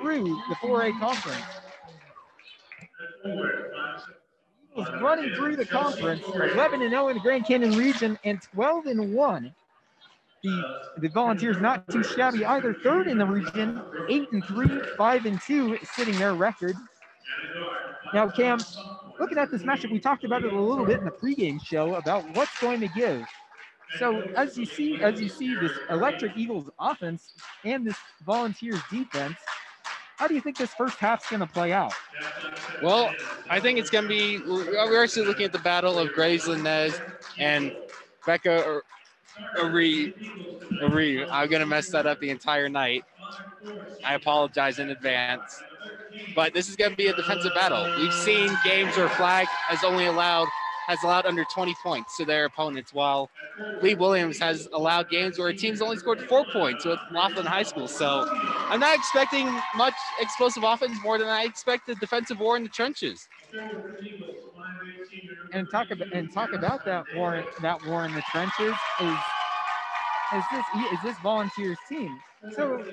through the 4A conference. Eagles running through the conference, 11 and 0 in the Grand Canyon region and 12 and 1. The, the Volunteers not too shabby either. Third in the region, 8 and 3, 5 and 2, sitting their record. Now, Cam, looking at this matchup, we talked about it a little bit in the pregame show about what's going to give. So as you see, as you see this electric Eagles offense and this Volunteers defense, how do you think this first half's going to play out? Well, I think it's going to be. We're actually looking at the battle of Gracelyn Nez and Becca Ari. Ari. I'm going to mess that up the entire night. I apologize in advance. But this is going to be a defensive battle. We've seen games where flag has only allowed has allowed under 20 points to their opponents, while Lee Williams has allowed games where a team's only scored four points with Laughlin High School. So I'm not expecting much explosive offense more than I expect the defensive war in the trenches. And talk about and talk about that war that war in the trenches is is this is this volunteers team so,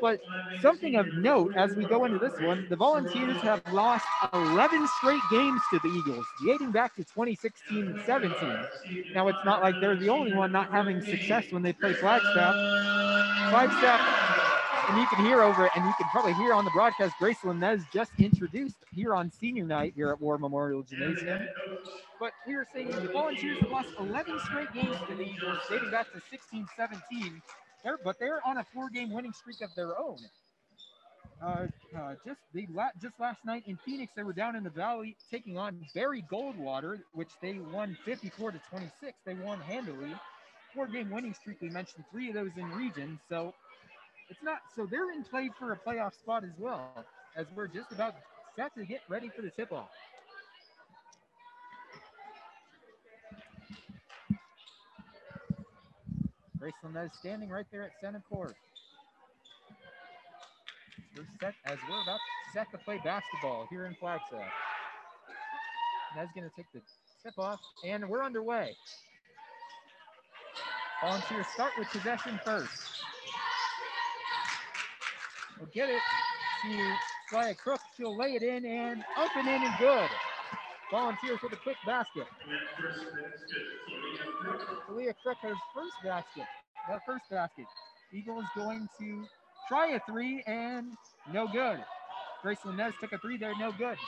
but something of note as we go into this one, the Volunteers have lost 11 straight games to the Eagles, dating back to 2016 17. Now, it's not like they're the only one not having success when they play Flagstaff. Flagstaff and you can hear over it, and you can probably hear on the broadcast, Gracelyn Nez just introduced here on senior night here at War Memorial Gymnasium. But we were saying the Volunteers have lost 11 straight games to the Eagles, dating back to 16 17. They're, but they're on a four-game winning streak of their own. Uh, uh, just they la- just last night in Phoenix, they were down in the valley taking on Barry Goldwater, which they won 54 to 26. They won handily. Four-game winning streak. We mentioned three of those in region, so it's not. So they're in play for a playoff spot as well, as we're just about set to get ready for the tip-off. Gracelyn is standing right there at center court. We're set as we're about set to play basketball here in Flagstaff. Ned's going to take the tip off, and we're underway. Volunteers start with possession first. We'll get it to Fly Crook. She'll lay it in and up and in and good. Volunteers with a quick basket. Leah Crook has first basket. That first basket. Eagles going to try a three and no good. Gracelyn Nez took a three there, no good.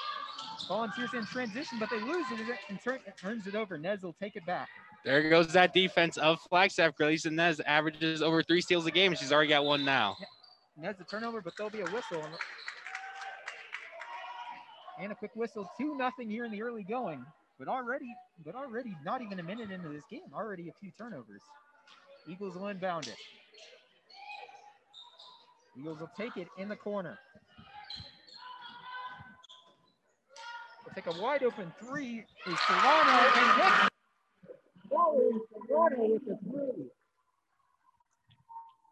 Volunteers in transition, but they lose it and turn, turns it over. Nez will take it back. There goes that defense of Flagstaff. Grace Nez averages over three steals a game. She's already got one now. Yeah. Nez a turnover, but there'll be a whistle. And a quick whistle, two nothing here in the early going. But already, but already not even a minute into this game, already a few turnovers. Eagles will inbound it. Eagles will take it in the corner. They'll take a wide open three. Is Serrano and Nick. Serrano with three.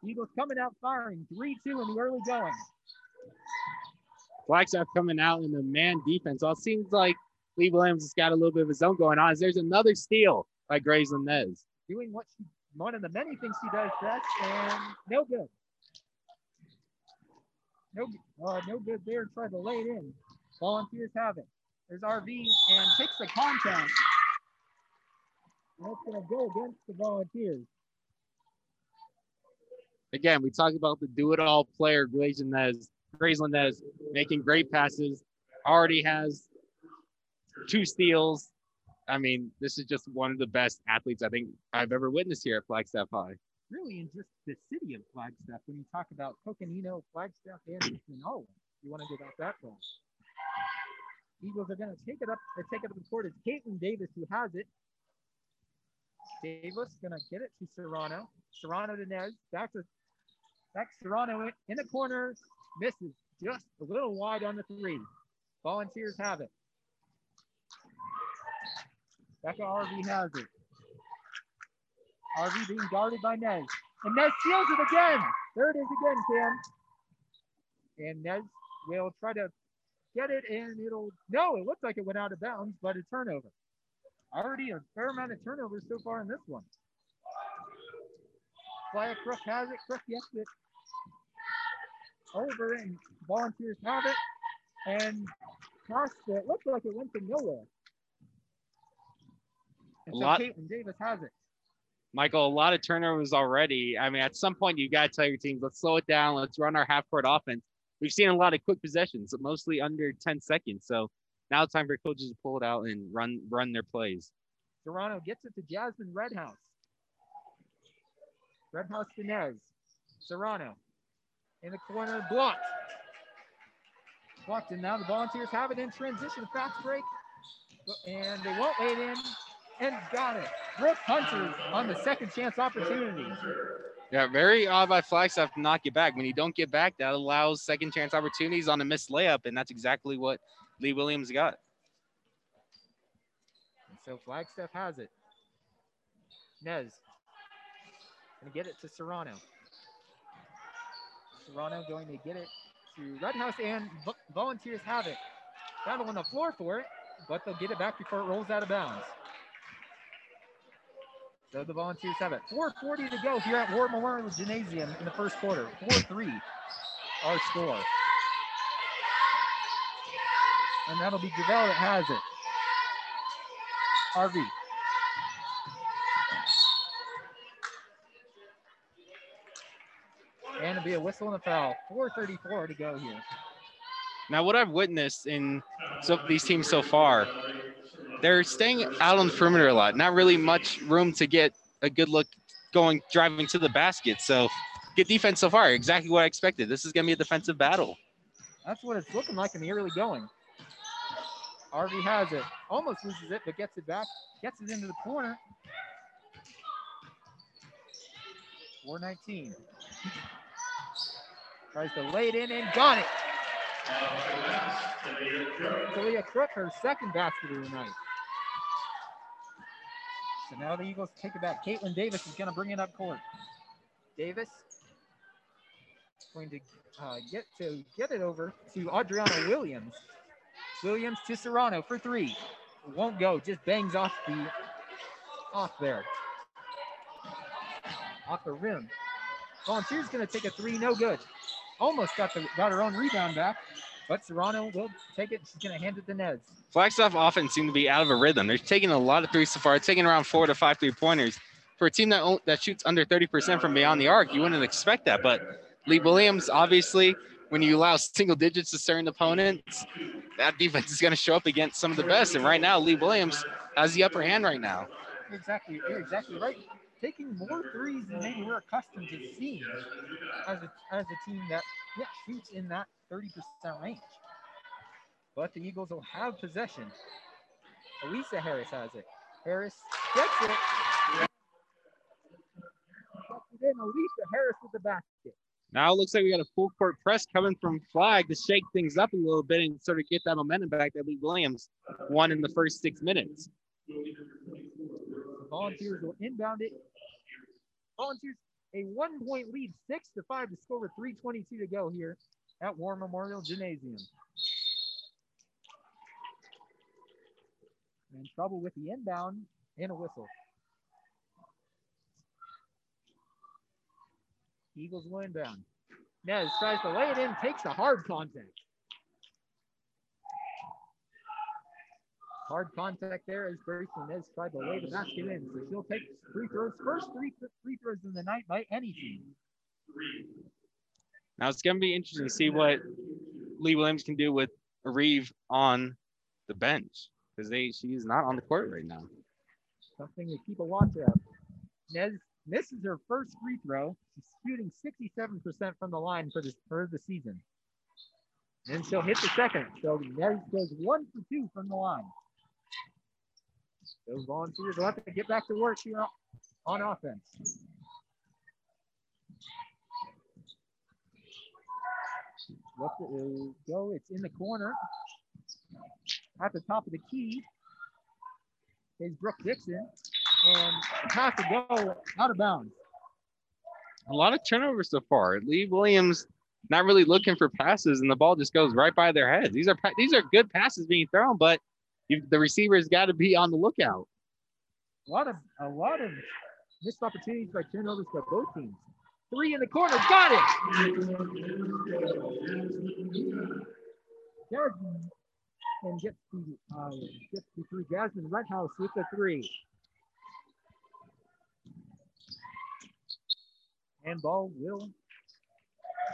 Eagles coming out firing 3 2 in the early going. Flagstaff coming out in the man defense. Well, it seems like Lee Williams has got a little bit of his own going on. There's another steal by Gracelyn Nez. Doing what she, one of the many things she does best, and no good. No, uh, no good there. Tried to lay it in. Volunteers have it. There's RV and takes the contact. That's going to go against the Volunteers. Again, we talked about the do-it-all player, Gracelyn Nez Gracelyn is making great passes, already has two steals. I mean, this is just one of the best athletes I think I've ever witnessed here at Flagstaff High. Really, in just the city of Flagstaff, when you talk about Coconino, Flagstaff, and Manala, you want to get out that far. Eagles are going to take it up, or take it up the court. It's Caitlin Davis who has it. Davis going to get it to Serrano. Serrano to Nez. Back to back Serrano in the corner misses just a little wide on the three. Volunteers have it. Becca RV has it. RV being guarded by Nez. And Nez steals it again. There it is again, Kim. And Nez will try to get it, and it'll, no, it looks like it went out of bounds, but a turnover. Already a fair amount of turnovers so far in this one. Flyer Crook has it. Crook gets it. Over and volunteers have it. And it looked like it went to nowhere. And A so lot- Caitlin Davis has it. Michael, a lot of turnovers already. I mean, at some point, you got to tell your teams, let's slow it down. Let's run our half court offense. We've seen a lot of quick possessions, mostly under 10 seconds. So now it's time for coaches to pull it out and run run their plays. Serrano gets it to Jasmine Redhouse. Redhouse Dinez. Serrano in the corner, blocked. Blocked, and now the Volunteers have it in transition. Fast break, and they won't lay it in, and got it. Brooke Hunter on the second chance opportunity. Yeah, very odd by Flagstaff to knock it back. When you don't get back, that allows second chance opportunities on a missed layup, and that's exactly what Lee Williams got. And so Flagstaff has it. Nez gonna get it to Serrano. Serrano going to get it to Redhouse and Vo- Volunteers have it. Battle on the floor for it, but they'll get it back before it rolls out of bounds. So the Volunteers have it. 4.40 to go here at War Memorial Gymnasium in the first quarter. 4-3 our score. And that'll be Gravel that has it. RV. And it'll be a whistle and a foul. 4.34 to go here. Now, what I've witnessed in so, these teams so far, they're staying out on the perimeter a lot. Not really much room to get a good look going, driving to the basket. So, good defense so far. Exactly what I expected. This is going to be a defensive battle. That's what it's looking like in the early going. RV has it. Almost loses it, but gets it back. Gets it into the corner. 419. Tries to lay it in and got it. Talia Crook, her second basket of the night. So now the Eagles take it back. Caitlin Davis is going to bring it up court. Davis going to uh, get to get it over to Adriana Williams. Williams to Serrano for three. Won't go. Just bangs off the off there. Off the rim. Volunteers going to take a three. No good. Almost got the got her own rebound back, but Serrano will take it. She's going to hand it to Nez. Flagstaff often seem to be out of a rhythm. They're taking a lot of threes so far, taking around four to five three pointers. For a team that that shoots under 30% from beyond the arc, you wouldn't expect that. But Lee Williams, obviously, when you allow single digits to certain opponents, that defense is going to show up against some of the best. And right now, Lee Williams has the upper hand right now. Exactly, you're exactly right. Taking more threes than maybe we're accustomed to seeing as a, as a team that yeah shoots in that 30% range. But the Eagles will have possession. Elisa Harris has it. Harris gets it. It. Elisa Harris with the basket. Now it looks like we got a full court press coming from Flag to shake things up a little bit and sort of get that momentum back that Lee Williams won in the first six minutes. The Volunteers will inbound it. Volunteers a one point lead, six to five to score with 322 to go here at War Memorial Gymnasium. And trouble with the inbound and a whistle. Eagles will inbound. Nez tries to lay it in, takes a hard contact. Hard contact there as Grace Nez tried to lay the basket in. So she'll take free throws. First three free throws in the night by any team. Now it's going to be interesting to see what Lee Williams can do with Reeve on the bench because they she's not on the court right now. Something to keep a watch of. Nez misses her first free throw. She's shooting 67% from the line for, this, for the season. And she'll hit the second. So Nez goes one for two from the line. Those volunteers will have to get back to work here on offense. Let it go. It's in the corner. At the top of the key is Brooke Dixon. And pass to go out of bounds. A lot of turnovers so far. Lee Williams not really looking for passes, and the ball just goes right by their heads. These are these are good passes being thrown, but the receiver's got to be on the lookout. A lot of a lot of missed opportunities by turnovers by both teams. Three in the corner. Got it. And gets to uh, to three. Jasmine Redhouse with the three. And ball will.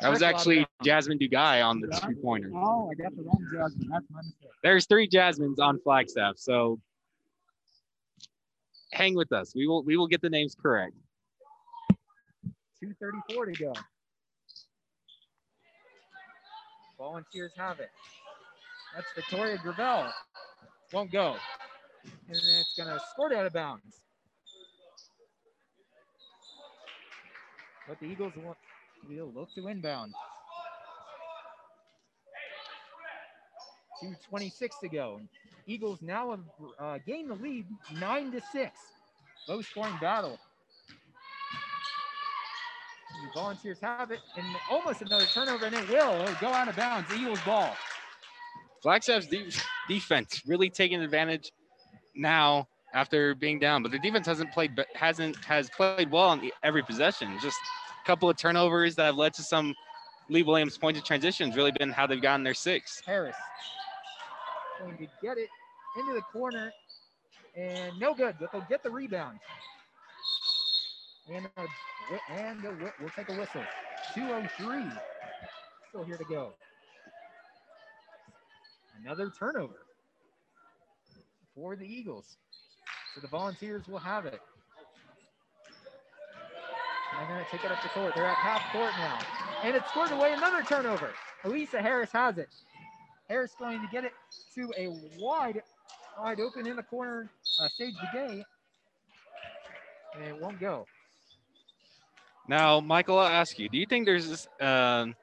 That was actually Jasmine Dugai on the two pointer. Oh, I got the wrong Jasmine. That's my mistake. There's three Jasmines on Flagstaff, so hang with us. We will we will get the names correct. 234 to go. Volunteers have it. That's Victoria Gravel. Won't go. And then it's going to squirt out of bounds. But the Eagles will, will look to inbound. 2.26 to go. Eagles now have uh, gained the lead 9 to 6. Low scoring battle. The Volunteers have it, and almost another turnover, and it will It'll go out of bounds. Eagles ball. Flagstaff's de- defense really taking advantage now after being down, but the defense hasn't played hasn't has played well on every possession. Just couple of turnovers that have led to some Lee Williams pointed transitions. Really been how they've gotten their six. Harris going to get it into the corner, and no good, but they'll get the rebound. And a, and a, we'll take a whistle. 203. Still here to go. Another turnover for the Eagles. So the Volunteers will have it. They're going to take it up the court. They're at half court now. And it's scored away another turnover. Elisa Harris has it. Harris going to get it to a wide, wide open in the corner, uh, Sage Begay. And it won't go. Now, Michael, I'll ask you, do you think there's this, um,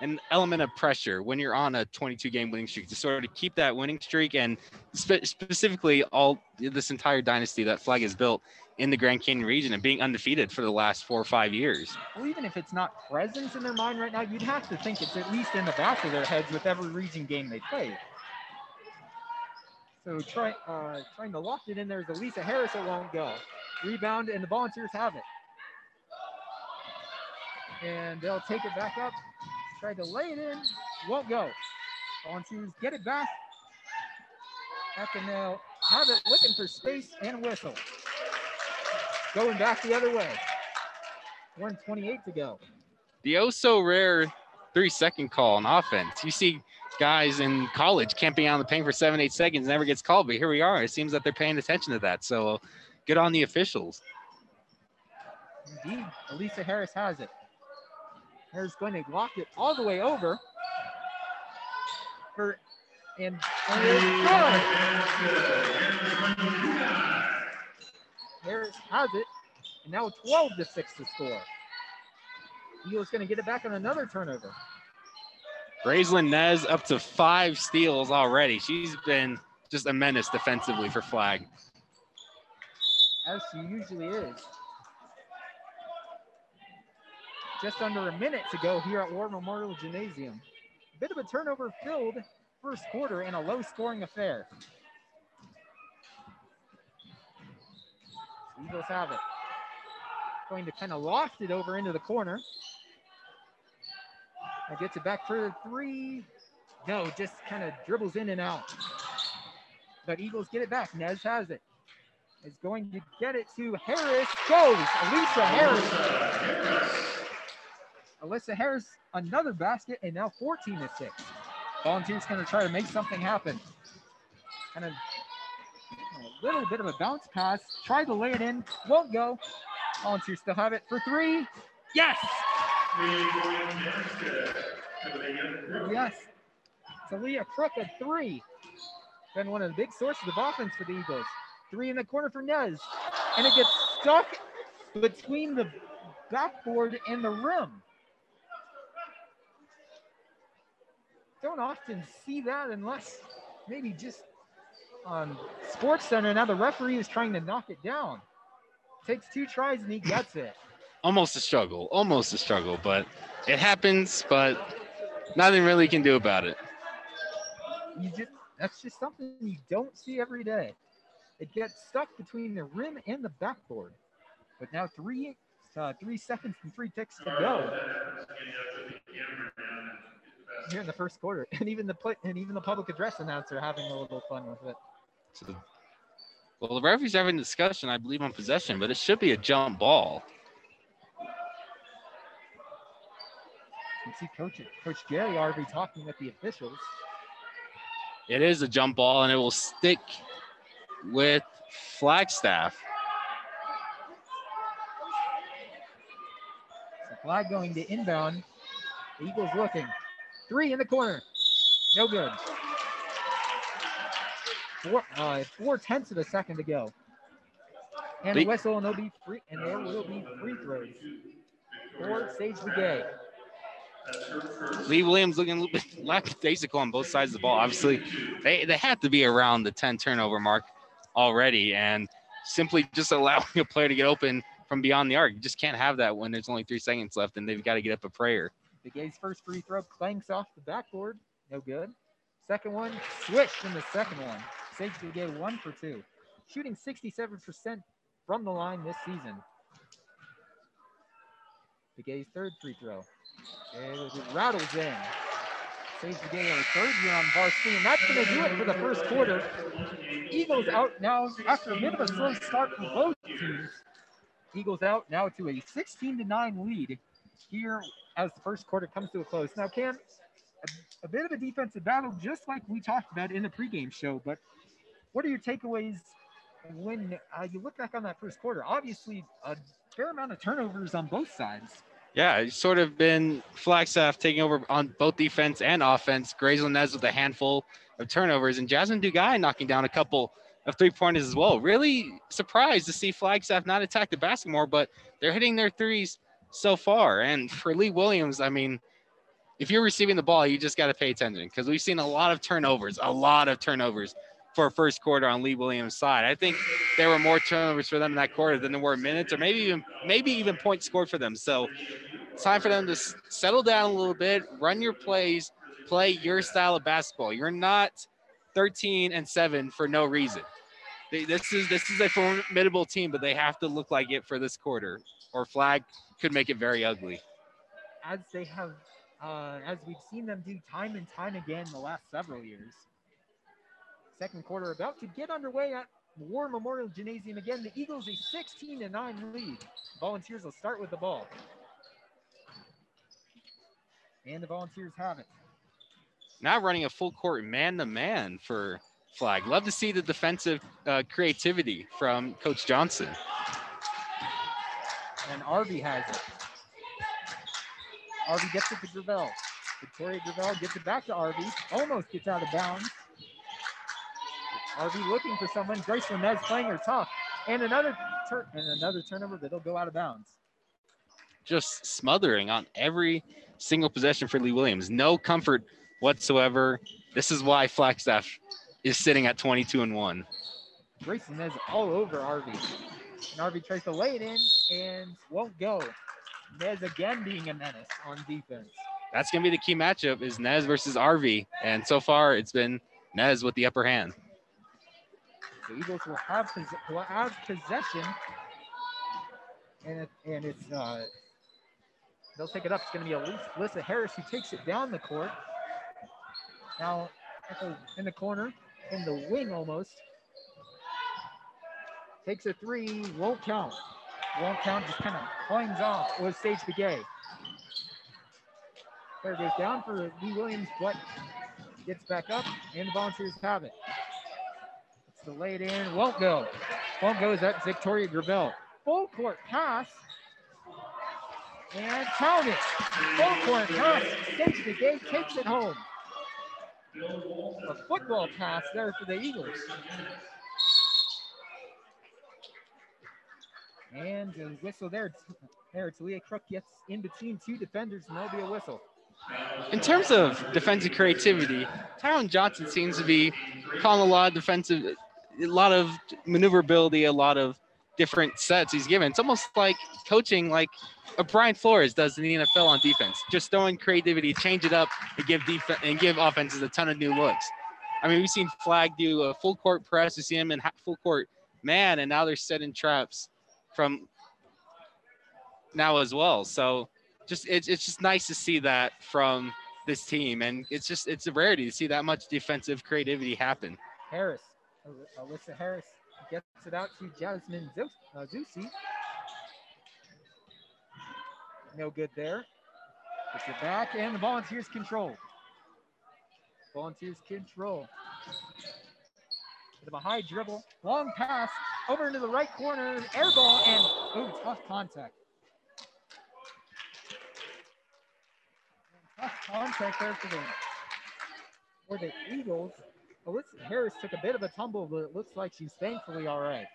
an element of pressure when you're on a 22 game winning streak to sort of keep that winning streak and spe- specifically all this entire dynasty that flag has built in the Grand Canyon region and being undefeated for the last four or five years. Well, even if it's not present in their mind right now, you'd have to think it's at least in the back of their heads with every region game they play. So try, uh, trying to lock it in there is Elisa Harris. It won't go. Rebound, and the Volunteers have it. And they'll take it back up. Try to lay it in. Won't go. Volunteers get it back. And now have it looking for space and whistle. Going back the other way. 128 to go. The oh so rare three second call on offense. You see guys in college camping out in the paint for seven, eight seconds, never gets called, but here we are. It seems that they're paying attention to that. So good on the officials. Indeed, Elisa Harris has it. Harris going to lock it all the way over. For, and, and Harris has it. And now 12 to 6 to score. Eagles going to get it back on another turnover. Gracelyn Nez up to five steals already. She's been just a menace defensively for flag. As she usually is. Just under a minute to go here at War Memorial Gymnasium. A bit of a turnover filled first quarter and a low scoring affair. Eagles have it. Going to kind of loft it over into the corner. And gets it back for three. No, just kind of dribbles in and out. But Eagles get it back. Nez has it. Is going to get it to Harris. Goes. Alicia Harris. Alyssa Harris, another basket, and now 14 to 6. Volunteers going to try to make something happen. Kind of little bit of a bounce pass. Tried to lay it in, won't go. Volunteers still have it for three. Yes! Yes. Talia Crook at three. Been one of the big sources of offense for the Eagles. Three in the corner for Nez. And it gets stuck between the backboard and the rim. Don't often see that unless maybe just on SportsCenter. Now the referee is trying to knock it down. Takes two tries and he gets it. Almost a struggle, almost a struggle, but it happens. But nothing really can do about it. You just that's just something you don't see every day. It gets stuck between the rim and the backboard. But now three uh, three seconds and three ticks to go here in the first quarter, and even the play, and even the public address announcer having a little fun with it. So, well, the referee's having a discussion, I believe, on possession, but it should be a jump ball. You see Coach Coach Jerry Arby talking with the officials. It is a jump ball, and it will stick with Flagstaff. So flag going to inbound. The Eagles looking. Three in the corner. No good. Four, uh, four tenths of a second to go. And Lee- whistle, and there'll be free, and there will be free throws for Sage Begay. Lee Williams looking a little bit lackadaisical on both sides of the ball. Obviously, they, they have to be around the 10 turnover mark already, and simply just allowing a player to get open from beyond the arc. You just can't have that when there's only three seconds left and they've got to get up a prayer. Begay's first free throw clanks off the backboard. No good. Second one, switched in the second one. Sage Begay one for two. Shooting 67% from the line this season. Begay's third free throw. And it rattles in. Sage Begay our third year on varsity, and that's going to do it for the first quarter. Eagles out now after a bit of a slow start for both teams. Eagles out now to a 16 to 9 lead here as the first quarter comes to a close. Now, Cam, a, a bit of a defensive battle, just like we talked about in the pregame show. But what are your takeaways when uh, you look back on that first quarter? Obviously, a fair amount of turnovers on both sides. Yeah, it's sort of been Flagstaff taking over on both defense and offense. Gracelyn Nez with a handful of turnovers, and Jasmine Dugai knocking down a couple of three pointers as well. Really surprised to see Flagstaff not attack the basket more, but they're hitting their threes so far. And for Lee Williams, I mean, if you're receiving the ball, you just got to pay attention because we've seen a lot of turnovers, a lot of turnovers for a first quarter on Lee Williams' side. I think there were more turnovers for them in that quarter than there were minutes, or maybe even maybe even points scored for them. So it's time for them to settle down a little bit, run your plays, play your style of basketball. You're not 13 and seven for no reason. They, this is this is a formidable team, but they have to look like it for this quarter, or flag could make it very ugly. as they have, uh, as we've seen them do time and time again the last several years. Second quarter about to get underway at War Memorial Gymnasium again. The Eagles a 16 to 9 lead. Volunteers will start with the ball. And the Volunteers have it. Now running a full court man to man for flag. Love to see the defensive uh, creativity from Coach Johnson. And Arby has it. Arby gets it to Gravel. Victoria Gravel gets it back to Arby. Almost gets out of bounds. Arby looking for someone. Gracelyn Nez playing her tough. And another tur- and another turnover, it'll go out of bounds. Just smothering on every single possession for Lee Williams. No comfort whatsoever. This is why Flagstaff is sitting at 22 and 1. Gracelyn Nez all over Arby. And Arby tries to lay it in and won't go. Nez again being a menace on defense. That's going to be the key matchup is Nez versus RV. And so far it's been Nez with the upper hand. The Eagles will have will have possession, and it, and it's uh, they'll take it up. It's going to be Alyssa Harris who takes it down the court. Now in the corner, in the wing almost, takes a three, won't count, won't count. Just kind of climbs off with Sage Begay. There goes down for Lee Williams, but gets back up, and the Volunteers have it. The in, won't go. Won't go is that Victoria Gravel. Full court pass. And it. Full court pass. Sage Begay, takes it home. A football pass there for the Eagles. And a whistle there. There, Talia Crook gets in between two defenders, and there'll be a whistle. In terms of defensive creativity, Tyron Johnson seems to be calling a lot of defensive, a lot of maneuverability, a lot of different sets he's given. It's almost like coaching like a Brian Flores does in the NFL on defense, just throwing creativity, change it up, and give defense and give offenses a ton of new looks. I mean, we've seen Flag do a full court press, we see him in full court man, and now they're setting traps from now as well. So just it's it's just nice to see that from this team, and it's just it's a rarity to see that much defensive creativity happen. Harris, Alyssa Harris gets it out to Jasmine uh, Zusi. No good there. Puts it back, and the Volunteers control. Volunteers control. With a high dribble, long pass over into the right corner, air ball, and oh, tough contact. Tough contact there for the for the Eagles. Alyssa Harris took a bit of a tumble, but it looks like she's thankfully all right.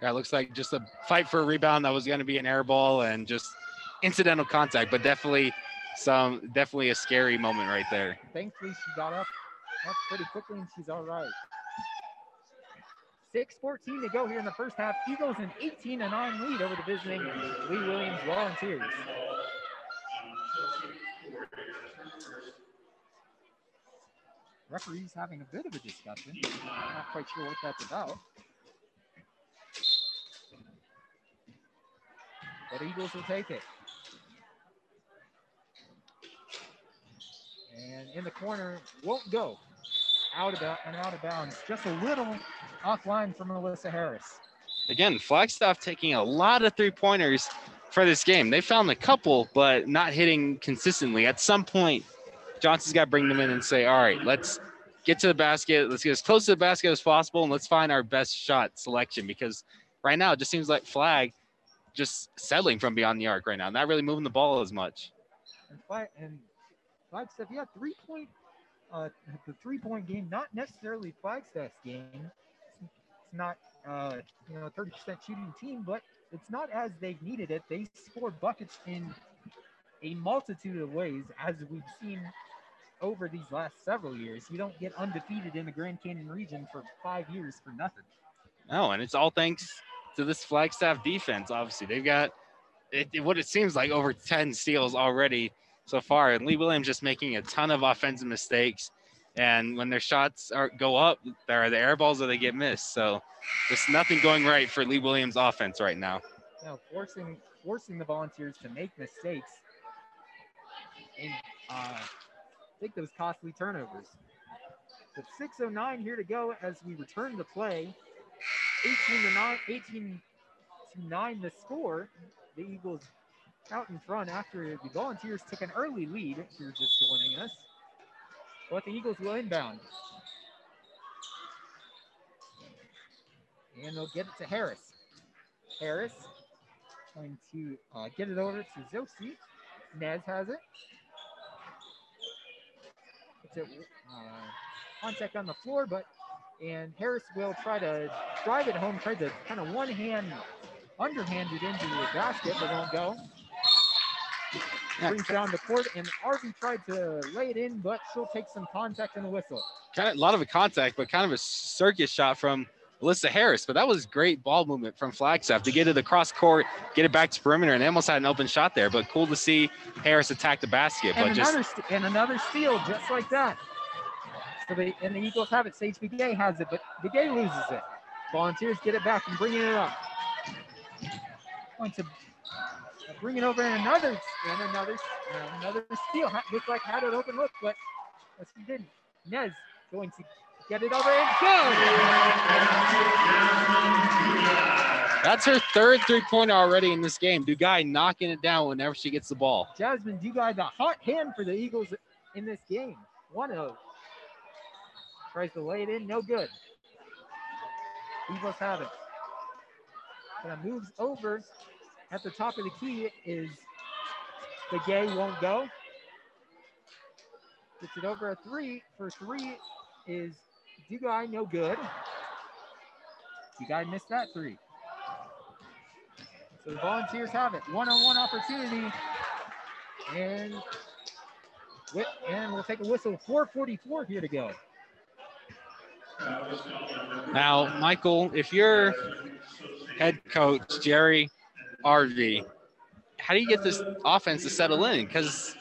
Yeah, it looks like just a fight for a rebound that was going to be an air ball and just incidental contact, but definitely some definitely a scary moment right there. Thankfully, she got up, up pretty quickly and she's all right. 6-14 to go here in the first half. Eagles an 18 9 lead over the visiting Lee Williams Volunteers. Referees having a bit of a discussion. Not quite sure what that's about. But Eagles will take it. And in the corner, won't go. Out of and out of bounds. Just a little offline from Melissa Harris. Again, Flagstaff taking a lot of three pointers for this game. They found a couple, but not hitting consistently. At some point, Johnson's got to bring them in and say, all right, let's get to the basket. Let's get as close to the basket as possible, and let's find our best shot selection because right now it just seems like Flag just settling from beyond the arc right now, not really moving the ball as much. And Flag and Flagstaff, yeah, three point, uh, the three point game, not necessarily Flagstaff's game. It's not, uh, you know, 30% shooting team, but it's not as they've needed it. They scored buckets in a multitude of ways, as we've seen over these last several years. You don't get undefeated in the Grand Canyon region for five years for nothing. No, and it's all thanks to this Flagstaff defense. Obviously, they've got it, what it seems like over 10 steals already so far, and Lee Williams just making a ton of offensive mistakes. And when their shots are go up, there are the air balls that they get missed. So there's nothing going right for Lee Williams offense right now. Now forcing forcing the volunteers to make mistakes and uh, take those costly turnovers. But 6:09 here to go as we return to play. 18 to 9, 18 to 9 the score. The Eagles out in front after the Volunteers took an early lead. If you're just joining us, but the Eagles will inbound. And they'll get it to Harris. Harris going to uh, get it over to Zosi. Nez has it. Uh, contact on the floor, but and Harris will try to drive it home, try to kind of one hand underhand it into the basket, but won't go. Brings down the court, and Arby tried to lay it in, but she'll take some contact in the whistle. Kind of a lot of a contact, but kind of a circus shot from Alyssa Harris. But that was great ball movement from Flagstaff to get it across court, get it back to perimeter, and they almost had an open shot there. But cool to see Harris attack the basket. And but another just and another steal just like that. So they and the Eagles have it. Sage Begay has it, but Begay loses it. Volunteers get it back and bringing it up. Going to bring it over and another and another and another steal. Looked like had an open look, but yes, he didn't. Nez going to get it over and good. That's her third three-pointer already in this game. Dugai knocking it down whenever she gets the ball. Jasmine Dugai, the hot hand for the Eagles in this game. 1-0. Tries to lay it in, no good. Eagles have it. Of moves over at the top of the key is the gay won't go. Gets it over a three. For three is Dugai, no good. Dugai missed that three. So the Volunteers have it. One-on-one opportunity. And, and we'll take a whistle. 444 here to go. Now, Michael, if you're head coach Jerry RV, how do you get this offense to settle in? Because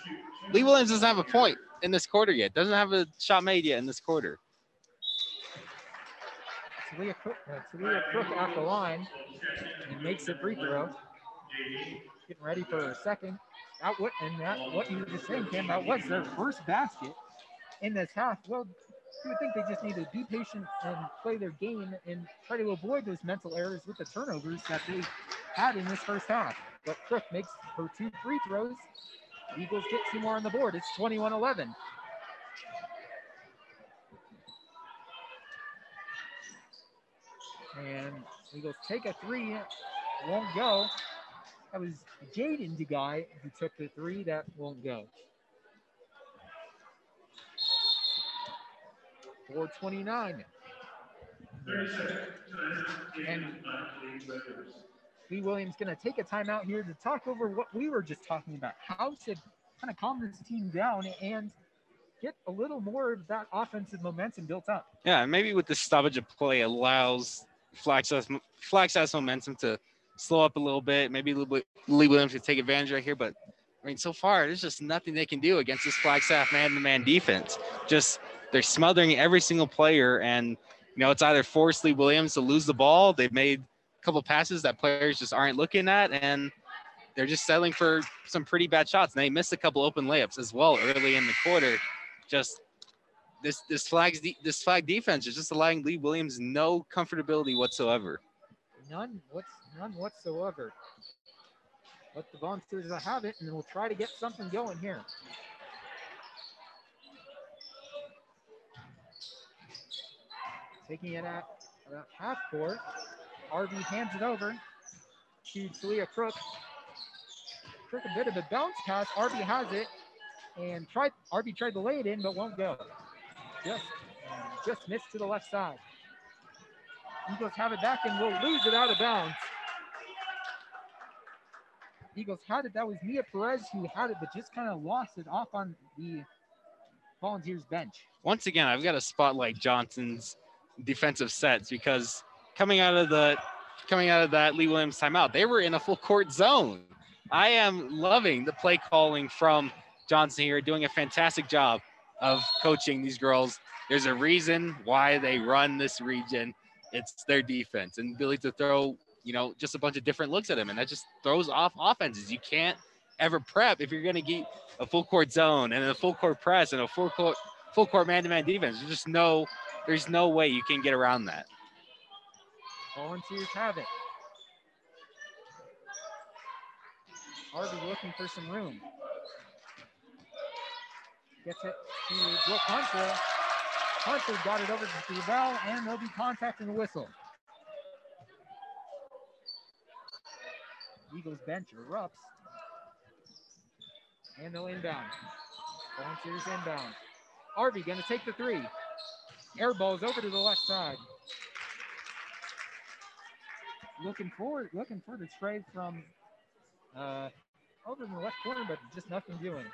Lee Williams doesn't have a point in this quarter yet. Doesn't have a shot made yet in this quarter. Talia Crook, uh, Talia Crook at the line and makes a free throw. Getting ready for a second. That what and that what you were just saying, Cam, that was their first basket in this half. Well, you would think they just need to be patient and play their game and try to avoid those mental errors with the turnovers that they had in this first half. But Crook makes her two free throws. Eagles get two more on the board. It's 21 11. And Eagles take a three, won't go. That was Jaden Dugai who took the three, that won't go. 429. And Lee Williams going to take a timeout here to talk over what we were just talking about, how to kind of calm this team down and get a little more of that offensive momentum built up. Yeah, maybe with the stoppage of play allows Flagstaff Flagstaff's momentum to slow up a little bit. Maybe a little bit Lee Williams could take advantage right here, but I mean, so far there's just nothing they can do against this Flagstaff man-to-man defense. Just they're smothering every single player, and you know it's either forced Lee Williams to lose the ball. They've made a couple passes that players just aren't looking at, and they're just settling for some pretty bad shots. And they missed a couple open layups as well early in the quarter. Just this this flags this flag defense is just allowing Lee Williams no comfortability whatsoever. None what's none whatsoever. Let the Volunteers have it, and we'll try to get something going here. Taking it at about half court. RV hands it over to Talia Crook. Crook a bit of a bounce pass. RV has it and tried RV tried to lay it in, but won't go. Just just missed to the left side. Eagles have it back and will lose it out of bounds. Eagles had it. That was Mia Perez who had it, but just kind of lost it off on the Volunteers bench. Once again, I've got to spotlight Johnson's defensive sets because coming out of the coming out of that Lee Williams timeout, they were in a full court zone. I am loving the play calling from Johnson here, doing a fantastic job of coaching these girls. There's a reason why they run this region. It's their defense and ability to throw, you know, just a bunch of different looks at them, and that just throws off offenses. You can't ever prep if you're going to get a full court zone and a full court press and a full court full court man-to-man defense. There's just no, there's no way you can get around that. Volunteers have it. Harvey looking for some room. Gets it to Brooke Hunter. Hunter got it over to Duval, and there'll be contact and a whistle. Eagles bench erupts. And they'll inbound. Volunteers inbound. Harvey gonna take the three. Air balls over to the left side looking forward, looking for the trade from uh, over in the left corner, but just nothing doing.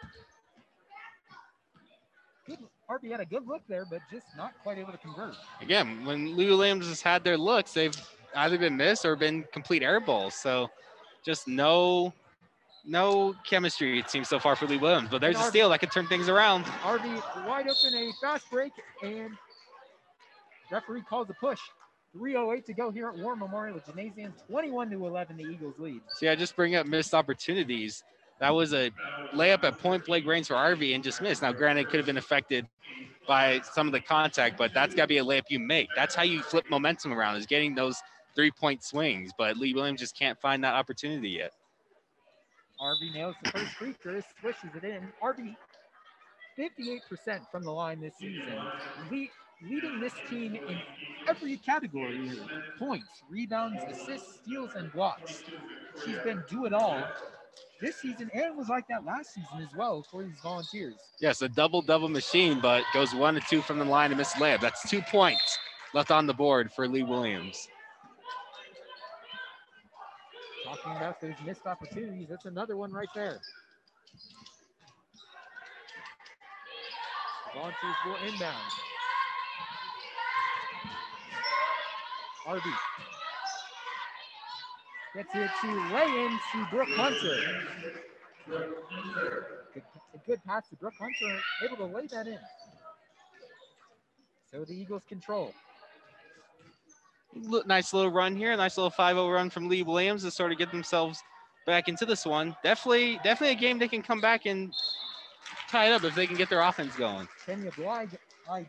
Good, RB had a good look there, but just not quite able to convert. Again, when Lee Williams has had their looks, they've either been missed or been complete air balls. So just no no chemistry it seems so far for Lee Williams. But there's a steal that could turn things around. RB wide open, a fast break, and referee calls a push. 308 to go here at War Memorial Gymnasium. 21 to 11, the Eagles lead. See, I just bring up missed opportunities. That was a layup at point blank range for RV and just missed. Now, granted, it could have been affected by some of the contact, but that's got to be a layup you make. That's how you flip momentum around is getting those three point swings. But Lee Williams just can't find that opportunity yet. RV nails the first free throw, swishes it in. RV 58% from the line this season. Lee leading this team in every category points, rebounds, assists, steals, and blocks. She's been do it all this season and was like that last season as well for these volunteers. Yes, a double double machine, but goes one to two from the line and miss layup. That's two points left on the board for Lee Williams. Talking about those missed opportunities, that's another one right there. Volunteers will inbound. Harvey gets it to lay in to Brooke Hunter. Good, a good pass to Brooke Hunter, able to lay that in. So the Eagles control. nice little run here, nice little 5-0 run from Lee Williams to sort of get themselves back into this one. Definitely, definitely a game they can come back and tie it up if they can get their offense going. Kenya uh,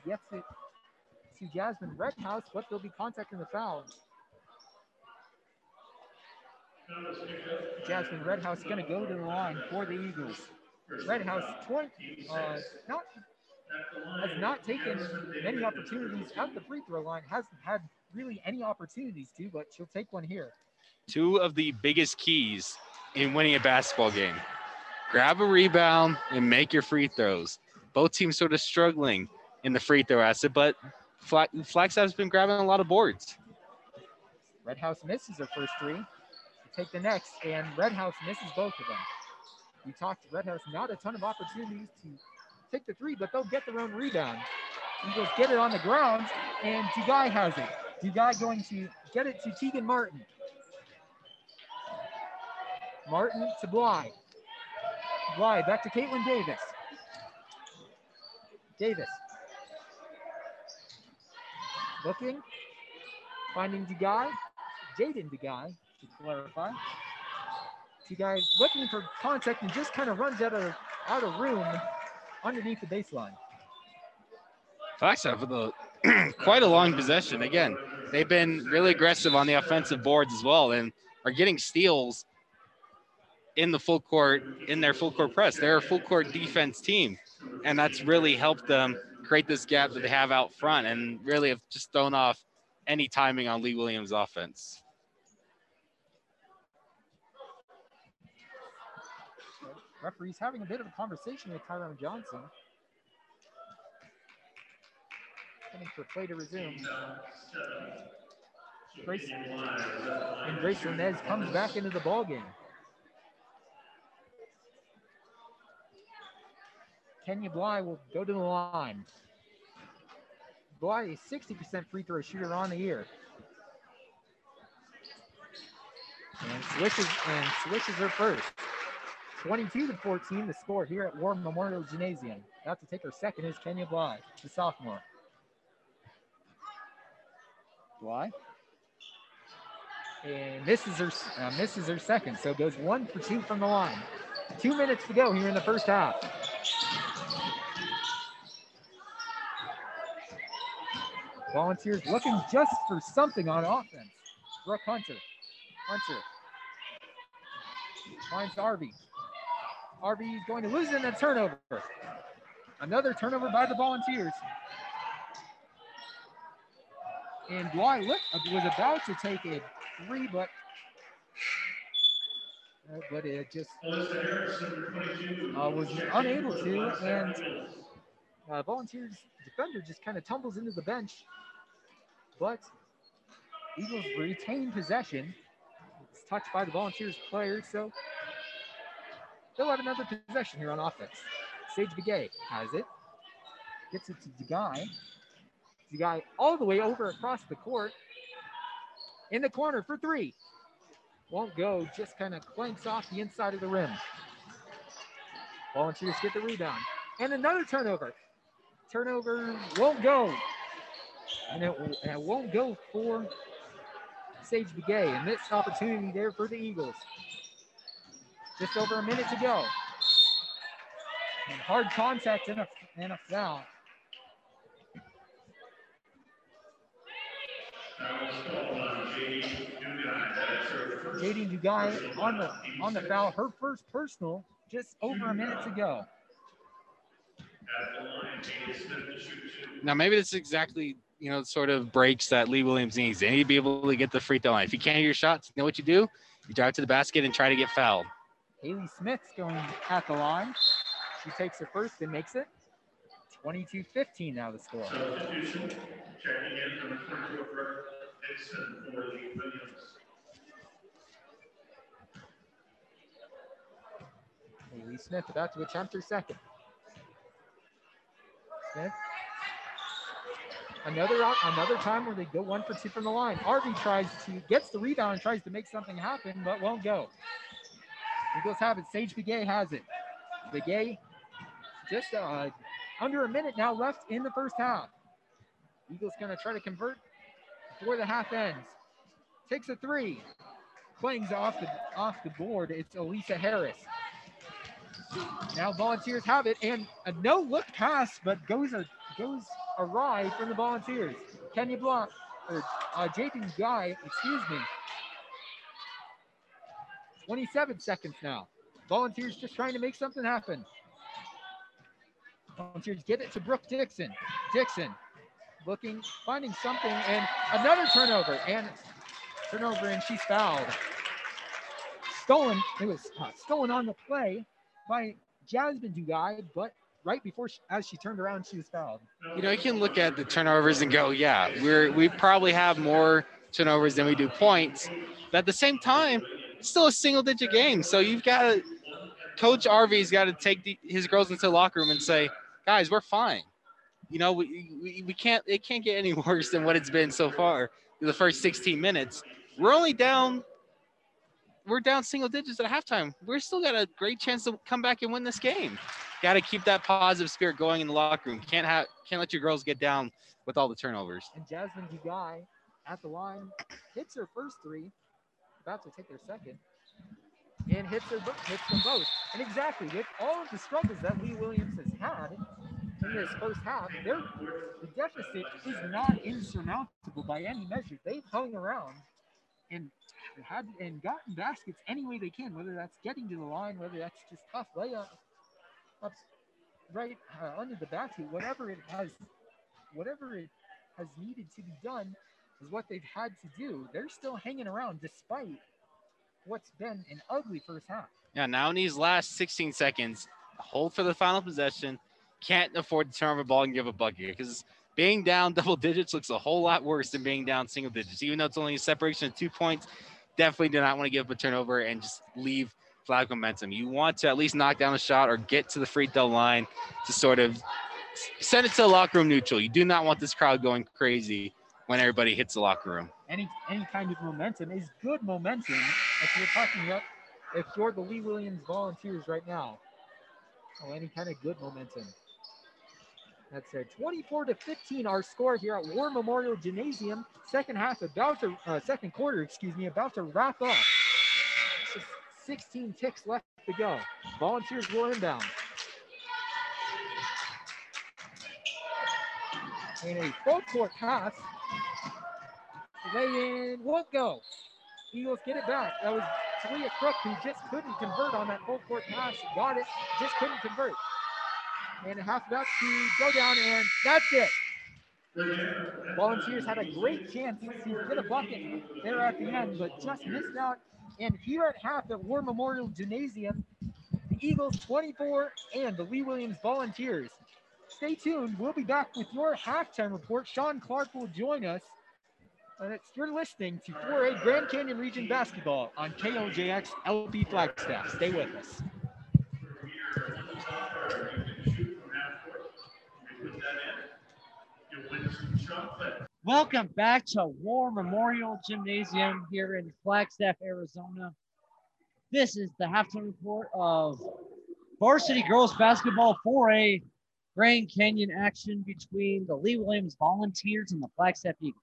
gets it to Jasmine Redhouse, but they'll be contacting the foul. Jasmine Redhouse is going to go to the line for the Eagles. Redhouse 20, uh, not, has not taken many opportunities at the free throw line, hasn't had really any opportunities to, but she'll take one here. Two of the biggest keys in winning a basketball game grab a rebound and make your free throws. Both teams sort of struggling in the free throw asset, but Flagstaff's been grabbing a lot of boards. Redhouse misses her first three. Take the next, and Redhouse misses both of them. We talked to Redhouse, not a ton of opportunities to take the three, but they'll get their own rebound. Eagles get it on the ground, and Dugai has it. Dugai going to get it to Tegan Martin. Martin to Bly. Bly back to Caitlin Davis. Davis. Looking, finding Dugai. Jaden Dugai, to clarify. guys looking for contact and just kind of runs out of out of room underneath the baseline. Flagstaff with a quite a long possession. Again, they've been really aggressive on the offensive boards as well and are getting steals in the full court, in their full court press. They're a full court defense team. And that's really helped them create this gap that they have out front and really have just thrown off any timing on Lee Williams' offense. Referee's having a bit of a conversation with Tyrone Johnson. Coming for play to resume. Grace, and Grace Nez comes back into the ball game. Kenya Bly will go to the line. Bly is 60% free throw shooter on the year. And switches and switches her first. 22 to 14 the score here at War Memorial Gymnasium. About to take her second is Kenya Bly, the sophomore. Bly. And misses her, uh, misses her second, so goes one for two from the line. Two minutes to go here in the first half. Volunteers looking just for something on offense. Brooke Hunter. Hunter finds Arby. Arby is going to lose in a turnover. Another turnover by the Volunteers. And Bly was about to take a three, but uh, but it just uh, was unable to. And uh, Volunteers defender just kind of tumbles into the bench. But Eagles retain possession. It's touched by the Volunteers player, so they'll have another possession here on offense. Sage Begay has it. Gets it to Dugai. Dugai all the way over across the court. In the corner for three. Won't go, just kind of clanks off the inside of the rim. Volunteers get the rebound. And another turnover. Turnover won't go. And it, and it won't go for Sage Begay. And this opportunity there for the Eagles. Just over a minute to go. And hard contact and a, and a foul. Jaden Dugai on the on the foul, her first personal, just over a minute to go. Now maybe this is exactly you know sort of breaks that Lee Williams needs. They need to be able to get the free throw line. If you can't hit your shots, you know what you do? You drive to the basket and try to get fouled. Haley Smith's going at the line. She takes her first and makes it. 22-15 now the score. Substitution. Checking in from Dixon for Williams. Haley Smith about to attempt her second. Smith. Another another time where they go one for two from the line. Arby tries to gets the rebound and tries to make something happen, but won't go. Eagles have it. Sage Begay has it. Begay just uh, under a minute now left in the first half. Eagles going to try to convert before the half ends. Takes a three. Playing off the off the board. It's Elisa Harris. Now Volunteers have it, and a no look pass, but goes a goes awry from the Volunteers. Kenya Block or uh, Guy, excuse me. 27 seconds now. Volunteers just trying to make something happen. Volunteers get it to Brooke Dixon. Dixon looking, finding something, and another turnover. And turnover, and she's fouled. Stolen. It was uh, stolen on the play by Jasmine Dugai, but right before she, as she turned around, she was fouled. You know, you can look at the turnovers and go, yeah, we're we probably have more turnovers than we do points. But at the same time, still a single digit game. So you've got to Coach Arvey's got to take the, his girls into the locker room and say, guys, we're fine. You know, we, we, we can't it can't get any worse than what it's been so far the first 16 minutes. We're only down we're down single digits at halftime. We're still got a great chance to come back and win this game. Got to keep that positive spirit going in the locker room. Can't have can't let your girls get down with all the turnovers. And Jasmine Dugai at the line hits her first three, about to take their second, and hits her hits them both. And exactly with all of the struggles that Lee Williams has had in this first half, their the deficit is not insurmountable by any measure. They've hung around and had and gotten baskets any way they can, whether that's getting to the line, whether that's just tough layups, ups right uh, under the basket, whatever it has, whatever it has needed to be done is what they've had to do. They're still hanging around despite what's been an ugly first half. Yeah, now in these last 16 seconds, hold for the final possession. Can't afford to turn over ball and give a bucket because being down double digits looks a whole lot worse than being down single digits. Even though it's only a separation of two points, definitely do not want to give up a turnover and just leave flag momentum. You want to at least knock down a shot or get to the free throw line to sort of send it to the locker room neutral. You do not want this crowd going crazy when everybody hits the locker room. Any any kind of momentum is good momentum. If you're talking about if you're the Lee Williams Volunteers right now, or any kind of good momentum. That's a 24 to 15 our score here at War Memorial Gymnasium. Second half about to uh, second quarter, excuse me, about to wrap up. Just 16 ticks left to go. Volunteers will inbound. And a full court pass. Lay in won't go. Eagles get it back. That was Talia Cook who just couldn't convert on that full court pass. Got it, just couldn't convert and a half about to go down, and that's it. Volunteers had a great chance to get a bucket there at the end, but just missed out. And here at half at War Memorial Gymnasium, the Eagles 24 and the Lee Williams Volunteers. Stay tuned. We'll be back with your halftime report. Sean Clark will join us. And it's, you're listening to 4A Grand Canyon Region Basketball on KOJX LP Flagstaff. Stay with us. Welcome back to War Memorial Gymnasium here in Flagstaff, Arizona. This is the halftime report of varsity girls basketball 4A Grand Canyon action between the Lee Williams Volunteers and the Flagstaff Eagles.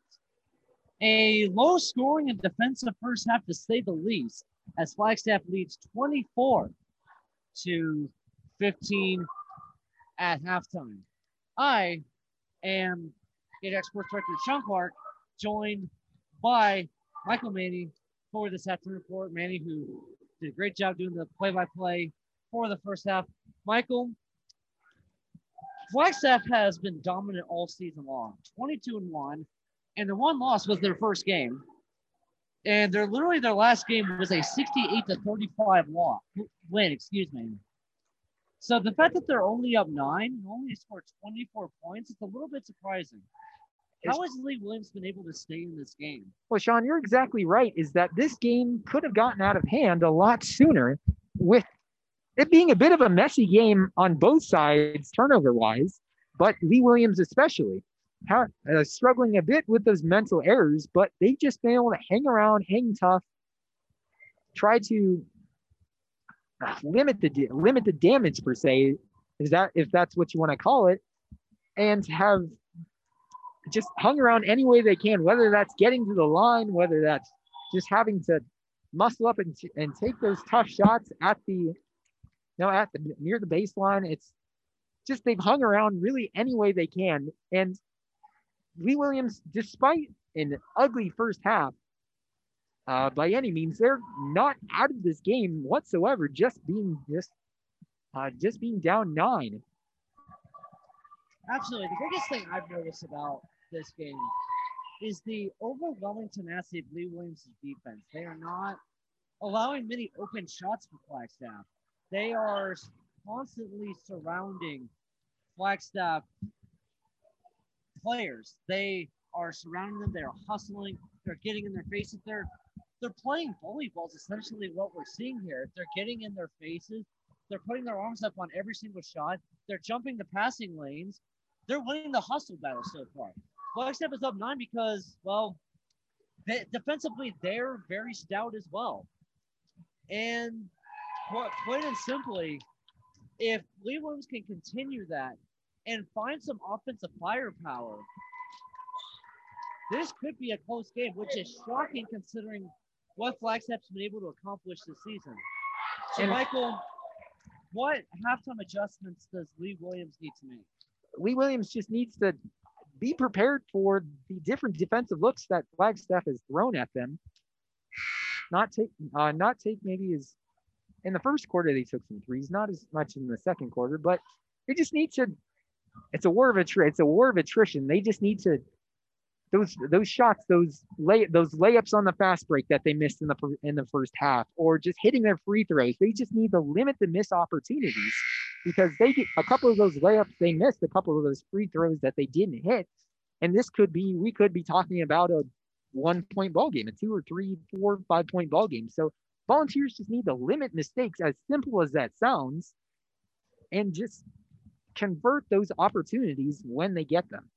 A low scoring and defensive first half to say the least, as Flagstaff leads 24 to 15 at halftime. I am KJX Sports Director Sean Clark, joined by Michael Manny for this halftime report. Manny, who did a great job doing the play-by-play for the first half. Michael, Flagstaff has been dominant all season long, 22 and one, and the one loss was their first game. And they're literally their last game was a 68 to 35 loss, win, excuse me. So the fact that they're only up nine, only scored 24 points, it's a little bit surprising. How has Lee Williams been able to stay in this game? Well, Sean, you're exactly right. Is that this game could have gotten out of hand a lot sooner with it being a bit of a messy game on both sides, turnover wise, but Lee Williams especially. How, uh, struggling a bit with those mental errors, but they've just been able to hang around, hang tough, try to limit the limit the damage per se is that if that's what you want to call it and have just hung around any way they can, whether that's getting to the line, whether that's just having to muscle up and, and take those tough shots at the, you know, at the near the baseline. It's just they've hung around really any way they can. And Lee Williams, despite an ugly first half, uh, by any means, they're not out of this game whatsoever. Just being just, uh, just being down nine. Absolutely, the biggest thing I've noticed about this game is the overwhelming tenacity of Lee Williams' defense. They are not allowing many open shots for Flagstaff. They are constantly surrounding Flagstaff players. They are surrounding them. They're hustling. They're getting in their faces. They're they're playing volleyball. Is essentially what we're seeing here. They're getting in their faces. They're putting their arms up on every single shot. They're jumping the passing lanes. They're winning the hustle battle so far. Flagstaff is up nine because, well, they, defensively, they're very stout as well. And quite and simply, if Lee Williams can continue that and find some offensive firepower, this could be a close game, which is shocking considering what Flagstaff's been able to accomplish this season. So, and Michael, what halftime adjustments does Lee Williams need to make? Lee Williams just needs to be prepared for the different defensive looks that Flagstaff has thrown at them. Not take, uh, not take maybe as in the first quarter they took some threes, not as much in the second quarter, but they just need to. It's a war of attrition. It's a war of attrition. They just need to those those shots, those lay those layups on the fast break that they missed in the in the first half, or just hitting their free throws. They just need to limit the miss opportunities because they get a couple of those layups they missed, a couple of those free throws that they didn't hit, and this could be we could be talking about a one point ball game, a two or three, four, five point ball game. So volunteers just need to limit mistakes, as simple as that sounds, and just convert those opportunities when they get them.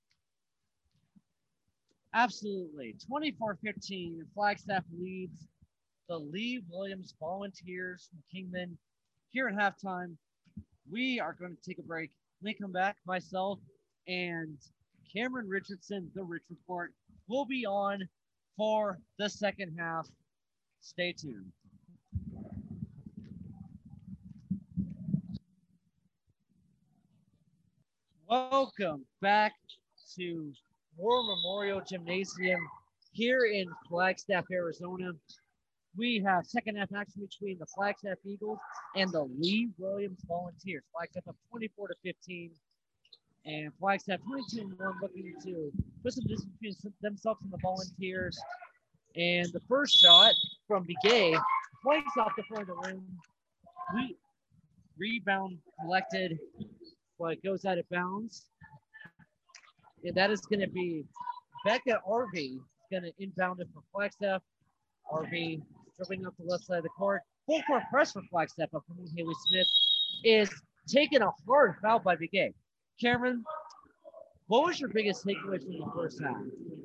Absolutely. 24 15, Flagstaff leads the Lee Williams Volunteers from Kingman here at halftime. We are going to take a break. When we come back, myself and Cameron Richardson, the Rich Report, will be on for the second half. Stay tuned. Welcome back to War Memorial Gymnasium here in Flagstaff, Arizona. We have second half action between the Flagstaff Eagles and the Lee Williams Volunteers. Flagstaff up 24 to 15, and Flagstaff 22 and 1 looking to put some distance between themselves and the Volunteers. And the first shot from Begay flanks off the front of the room. We rebound collected, but goes out of bounds and that is going to be Becca RV going to inbound it for Flagstaff. RV dribbling up the left side of the court. Full court press for Flagstaff up from Haley Smith is taking a hard foul by Begay. Cameron, what was your biggest takeaway from the first half?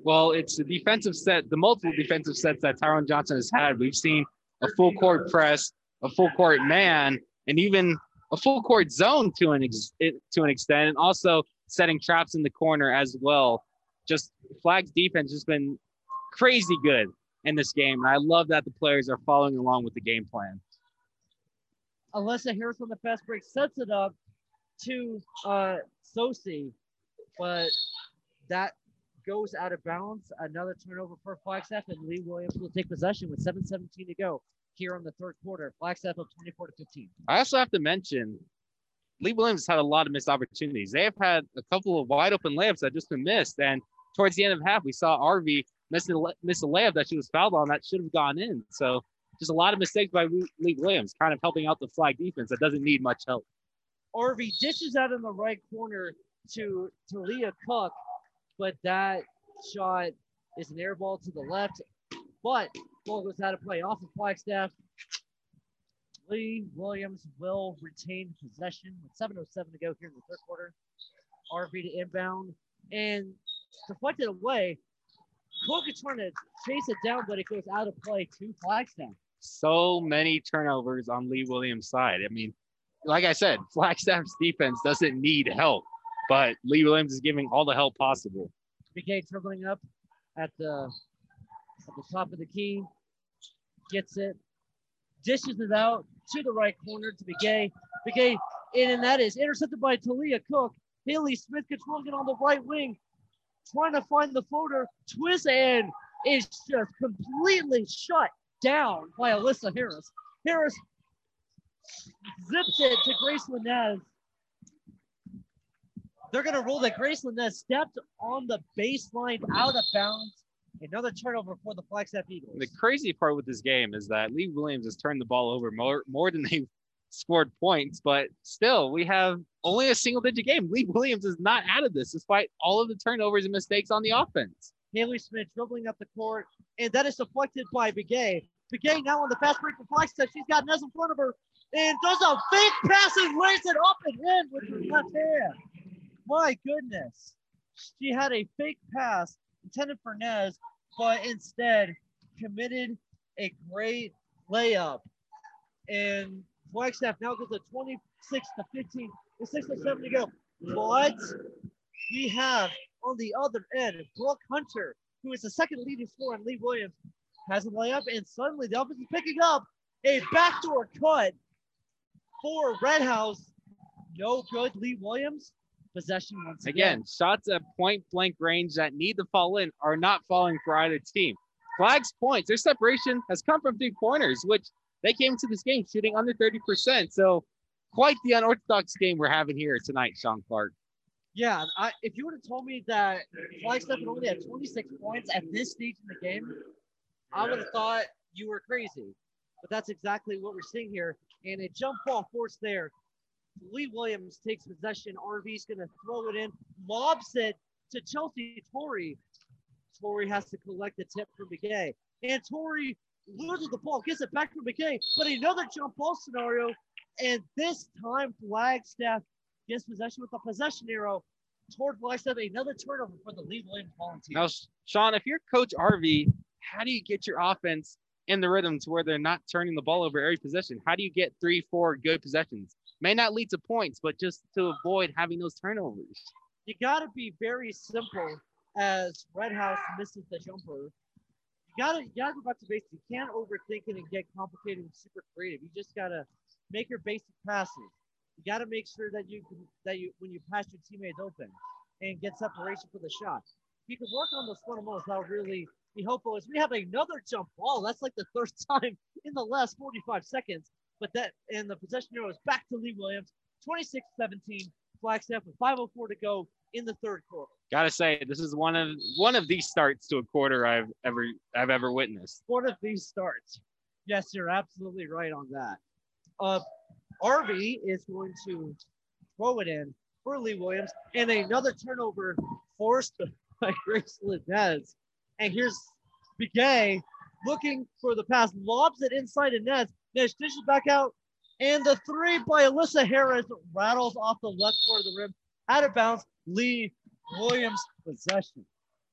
Well, it's the defensive set, the multiple defensive sets that Tyron Johnson has had. We've seen a full court press, a full court man, and even a full court zone to an ex- to an extent, and also setting traps in the corner as well. Just Flag's defense has been crazy good in this game. And I love that the players are following along with the game plan. Alyssa Harris on the fast break sets it up to uh, Sosi, but that goes out of bounds. Another turnover for Flagstaff, and Lee Williams will take possession with 7:17 to go here on the third quarter. Flagstaff up 24 to 15. I also have to mention Lee Williams had a lot of missed opportunities. They have had a couple of wide open layups that just been missed. And towards the end of half, we saw RV miss a, miss a layup that she was fouled on that should have gone in. So just a lot of mistakes by Lee Williams, kind of helping out the flag defense that doesn't need much help. RV dishes out in the right corner to, to Leah Cook, but that shot is an air ball to the left. But ball goes out of play off of Flagstaff. Lee Williams will retain possession with 7.07 to go here in the third quarter. RV to inbound and deflected away. Cook is trying to chase it down, but it goes out of play to Flagstaff. So many turnovers on Lee Williams' side. I mean, like I said, Flagstaff's defense doesn't need help, but Lee Williams is giving all the help possible. Begay dribbling up at the at the top of the key, gets it, dishes it out to the right corner to Begay. Begay in, and that is intercepted by Talia Cook. Haley Smith controlling it on the right wing, trying to find the floater. Twist and is just completely shut down by Alyssa Harris. Harris zips it to Gracelyn Nez. They're going to rule that Gracelyn Nez stepped on the baseline out of bounds. Another turnover for the Flagstaff Eagles. The crazy part with this game is that Lee Williams has turned the ball over more, more than they've scored points, but still, we have only a single digit game. Lee Williams is not out of this despite all of the turnovers and mistakes on the offense. Haley Smith dribbling up the court, and that is deflected by Begay. Begay now on the fast break for Flagstaff. She's got Nez in front of her and does a fake pass and lays it up and in with her left hand. My goodness. She had a fake pass intended for Nez, but instead committed a great layup. And Flagstaff now goes to 26 to 15 with six to seven to go. But we have on the other end Brooke Hunter, who is the second leading scorer on Lee Williams, has a layup, and suddenly the offense is picking up a backdoor cut for Redhouse. No good. Lee Williams, possession once again. Again, shots at point blank range that need to fall in are not falling for either team. Flags points, their separation has come from three corners, which they came into this game shooting under 30%. So quite the unorthodox game we're having here tonight, Sean Clark. Yeah, I, if you would have told me that Flagstaff had only had 26 points at this stage in the game, I would have thought you were crazy. But that's exactly what we're seeing here. And a jump ball force there. Lee Williams takes possession. RV's going to throw it in, lobs it to Chelsea Torrey. Torrey has to collect the tip from McKay. And Torrey loses the ball, gets it back from McKay, but another jump ball scenario. And this time, Flagstaff gets possession with a possession arrow toward Flagstaff. Another turnover for the Lee Williams Volunteers. Now, Sean, if you're Coach RV, how do you get your offense in the rhythm to where they're not turning the ball over every possession? How do you get three, four good possessions? May not lead to points, but just to avoid having those turnovers. You got to be very simple as Redhouse misses the jumper. You gotta, you gotta go back to basics. You can't overthink it and get complicated and super creative. You just gotta make your basic passes. You gotta make sure that you that you when you pass your teammates open and get separation for the shot. You can work on those fundamentals, that'll really be helpful. As we have another jump ball, that's like the third time in the last 45 seconds. But that and the possession arrow is back to Lee Williams, 26-17. Flagstaff with 5:04 to go in the third quarter. Gotta say, this is one of one of these starts to a quarter I've ever I've ever witnessed. One of these starts. Yes, you're absolutely right on that. Uh, RV is going to throw it in for Lee Williams, and another turnover forced by Gracelyn Nez. And here's Begay looking for the pass, lobs it inside of Nez dishes back out, and the three by Alyssa Harris rattles off the left part of the rim, out of bounds. Lee Williams possession.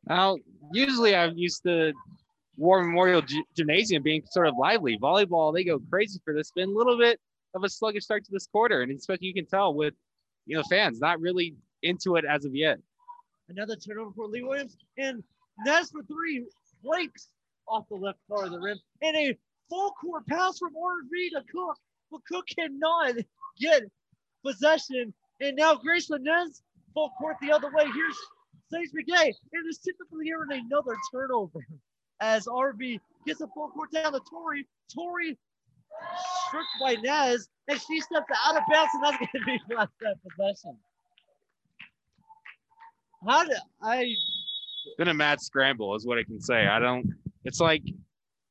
Now, usually I'm used to War Memorial G- Gymnasium being sort of lively. Volleyball, they go crazy for this. Been a little bit of a sluggish start to this quarter, and it's especially you can tell with you know fans not really into it as of yet. Another turnover for Lee Williams, and Nez for three breaks off the left part of the rim, and a full court pass from RV to Cook, but Cook cannot get possession. And now Grace Nez full court the other way. Here's Sage Begay, and it's typically here in another turnover as RV gets a full court down to Tori. Tori stripped by Nez, and she steps out of bounds, and that's going to be last that possession. How did I? Been a mad scramble, is what I can say. I don't. It's like,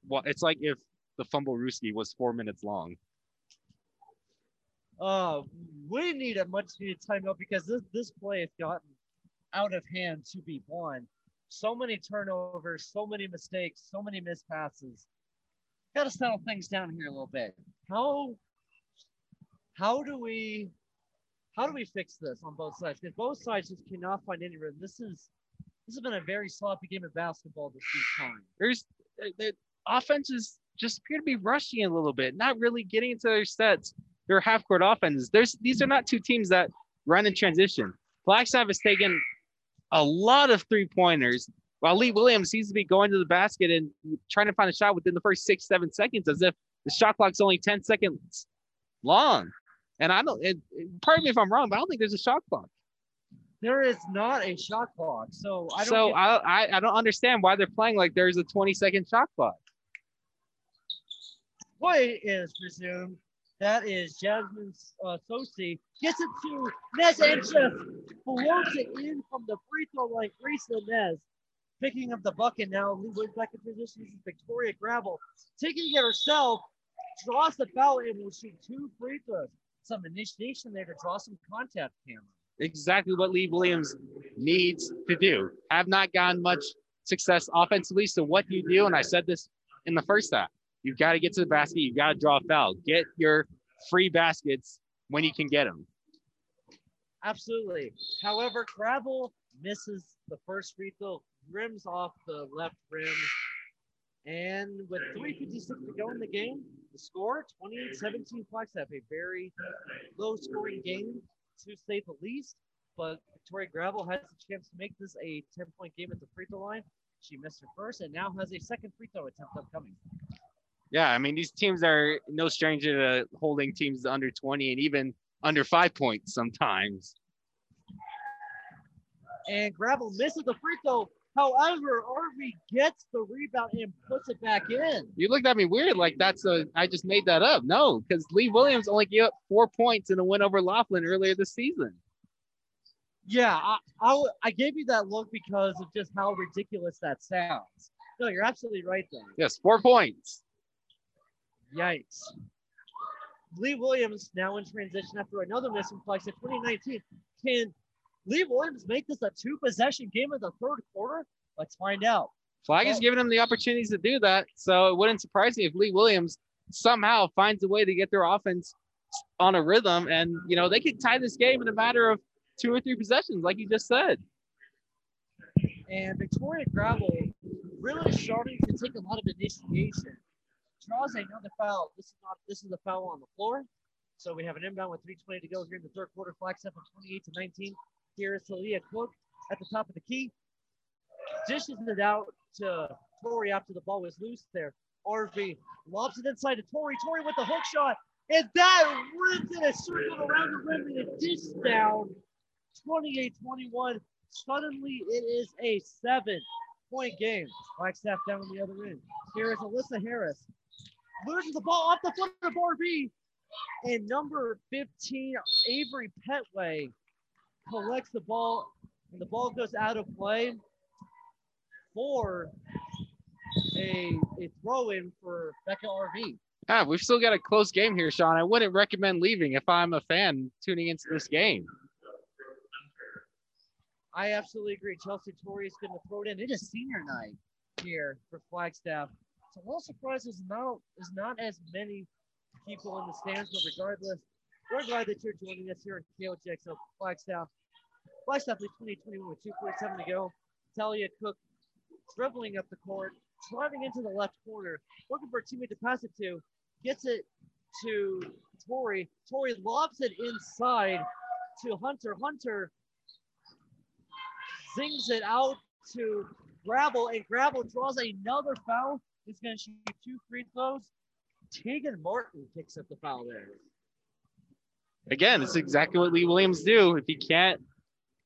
well, it's like if the fumblerooski was four minutes long. Uh, we need a much needed timeout because this this play has gotten out of hand to be won. So many turnovers, so many mistakes, so many missed passes. Got to settle things down here a little bit. How how do we how do we fix this on both sides? Because both sides just cannot find any rhythm. This is this has been a very sloppy game of basketball this time. There's the offenses just appear to be rushing a little bit, not really getting into their sets. Their half court offenses. There's these are not two teams that run in transition. Flagstaff has taken a lot of three pointers while Lee Williams seems to be going to the basket and trying to find a shot within the first six, seven seconds as if the shot clock's only 10 seconds long. And I don't, it, pardon me if I'm wrong, but I don't think there's a shot clock. There is not a shot clock. So I don't So get- I, I, I don't understand why they're playing like there's a 20 second shot clock. Play is resumed. That is Jasmine uh, Sosi gets it to Nez just floats it in from the free throw line. Grace Nez picking up the bucket now. Lee Williams back in position. This is Victoria Gravel taking it herself, draws the foul and will shoot two free throws. Some initiation there to draw some contact, Cameron. Exactly what Lee Williams needs to do. Have not gotten much success offensively. So what do you do? And I said this in the first half. You've got to get to the basket. You've got to draw a foul. Get your free baskets when you can get them. Absolutely. However, Gravel misses the first free throw, rims off the left rim. And with 3.56 to go in the game, the score 28 17 have a very low scoring game to say the least. But Victoria Gravel has a chance to make this a 10 point game at the free throw line. She missed her first and now has a second free throw attempt upcoming. Yeah, I mean, these teams are no stranger to holding teams to under 20 and even under five points sometimes. And Gravel misses the free throw. However, Arby gets the rebound and puts it back in. You looked at me weird, like that's a I just made that up. No, because Lee Williams only gave up four points in a win over Laughlin earlier this season. Yeah, I I gave you that look because of just how ridiculous that sounds. No, you're absolutely right there. Yes, four points. Yikes. Lee Williams now in transition after another missing flex in 2019. Can Lee Williams make this a two possession game in the third quarter? Let's find out. Flag is giving them the opportunities to do that. So it wouldn't surprise me if Lee Williams somehow finds a way to get their offense on a rhythm. And, you know, they could tie this game in a matter of two or three possessions, like you just said. And Victoria Gravel really starting to take a lot of initiation. Draws another foul. This is not this is a foul on the floor. So we have an inbound with 320 to go here in the third quarter. Flagstaff from 28 to 19. Here is Talia Cook at the top of the key. Dishes it out to Tori after the ball was loose there. RV lobs it inside to Tori. Tori with the hook shot. And that ripped in a circle around the rim and a dish down. 28-21. Suddenly it is a seven point game. Flagstaff down on the other end. Here is Alyssa Harris. Loses the ball off the foot of RB. And number 15, Avery Petway, collects the ball. And the ball goes out of play for a, a throw in for Becca RV. Yeah, we've still got a close game here, Sean. I wouldn't recommend leaving if I'm a fan tuning into this game. I absolutely agree. Chelsea Torrey is going to throw it in. It is senior night here for Flagstaff. So a little surprised there's not, there's not as many people in the stands, but regardless, we're glad that you're joining us here at KOJX so Flagstaff. Flagstaff leads 2021 with 2.7 to go. Talia Cook dribbling up the court, driving into the left corner, looking for a teammate to pass it to, gets it to Tori. Tori lobs it inside to Hunter. Hunter zings it out to Gravel, and Gravel draws another foul. He's going to shoot two free throws. Tegan Martin picks up the foul there. Again, it's exactly what Lee Williams do. If you can't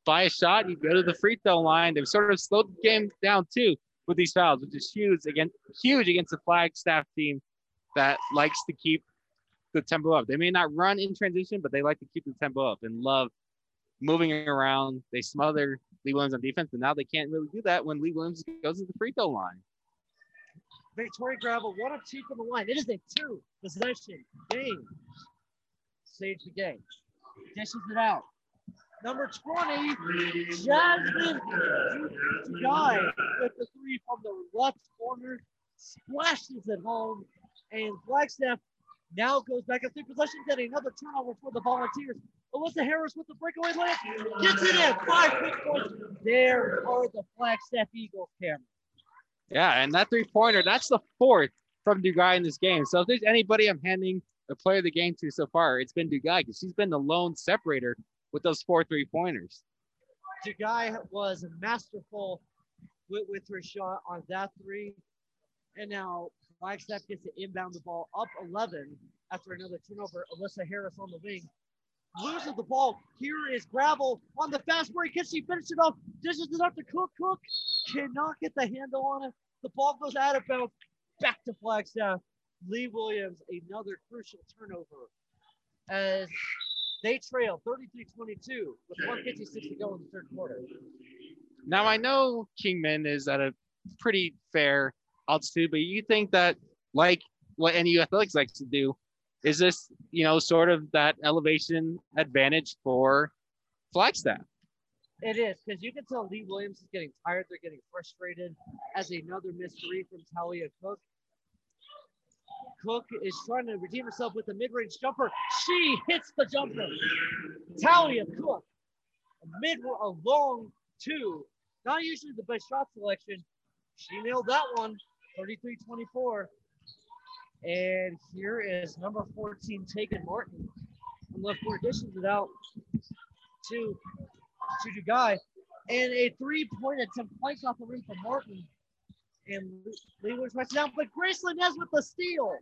buy a shot, you go to the free throw line. They've sort of slowed the game down too with these fouls, which is huge against huge against a Flagstaff team that likes to keep the tempo up. They may not run in transition, but they like to keep the tempo up and love moving around. They smother Lee Williams on defense, but now they can't really do that when Lee Williams goes to the free throw line. Victoria Gravel, one of two from the line. It is a two possession game. Saves the game. Dishes it out. Number 20, Jasmine Guy with the three from the left corner. Splashes it home. And Flagstaff now goes back up three possessions and another turnover for the Volunteers. Alyssa Harris with the breakaway layup. Gets it in. Five quick points. There are the Flagstaff Eagles, Cameron. Yeah, and that three pointer, that's the fourth from Dugai in this game. So if there's anybody I'm handing the player of the game to so far, it's been Dugai because she's been the lone separator with those four three pointers. Dugai was masterful with, with her shot on that three. And now Flagstaff gets to inbound the ball up 11 after another turnover. Alyssa Harris on the wing loses the ball. Here is Gravel on the fast break. Can she finish it off? Dishes it up to Cook. Cook cannot get the handle on it. The ball goes out of bounds. Back to Flagstaff. Lee Williams, another crucial turnover as they trail 33-22 with 156 to go in the third quarter. Now I know Kingman is at a pretty fair altitude, but you think that like what NU Athletics likes to do, is this you know sort of that elevation advantage for Flagstaff? It is because you can tell Lee Williams is getting tired. They're getting frustrated as another mystery from Talia Cook. Cook is trying to redeem herself with a mid-range jumper. She hits the jumper. Talia Cook, a mid, a long two. Not usually the best shot selection. She nailed that one. 33-24. And here is number 14, Tegan Martin. On left court dishes it out to to guy. And a three-point attempt planks off the rim for Martin. And Lee Williams writes down, but Grace Nez with the steal.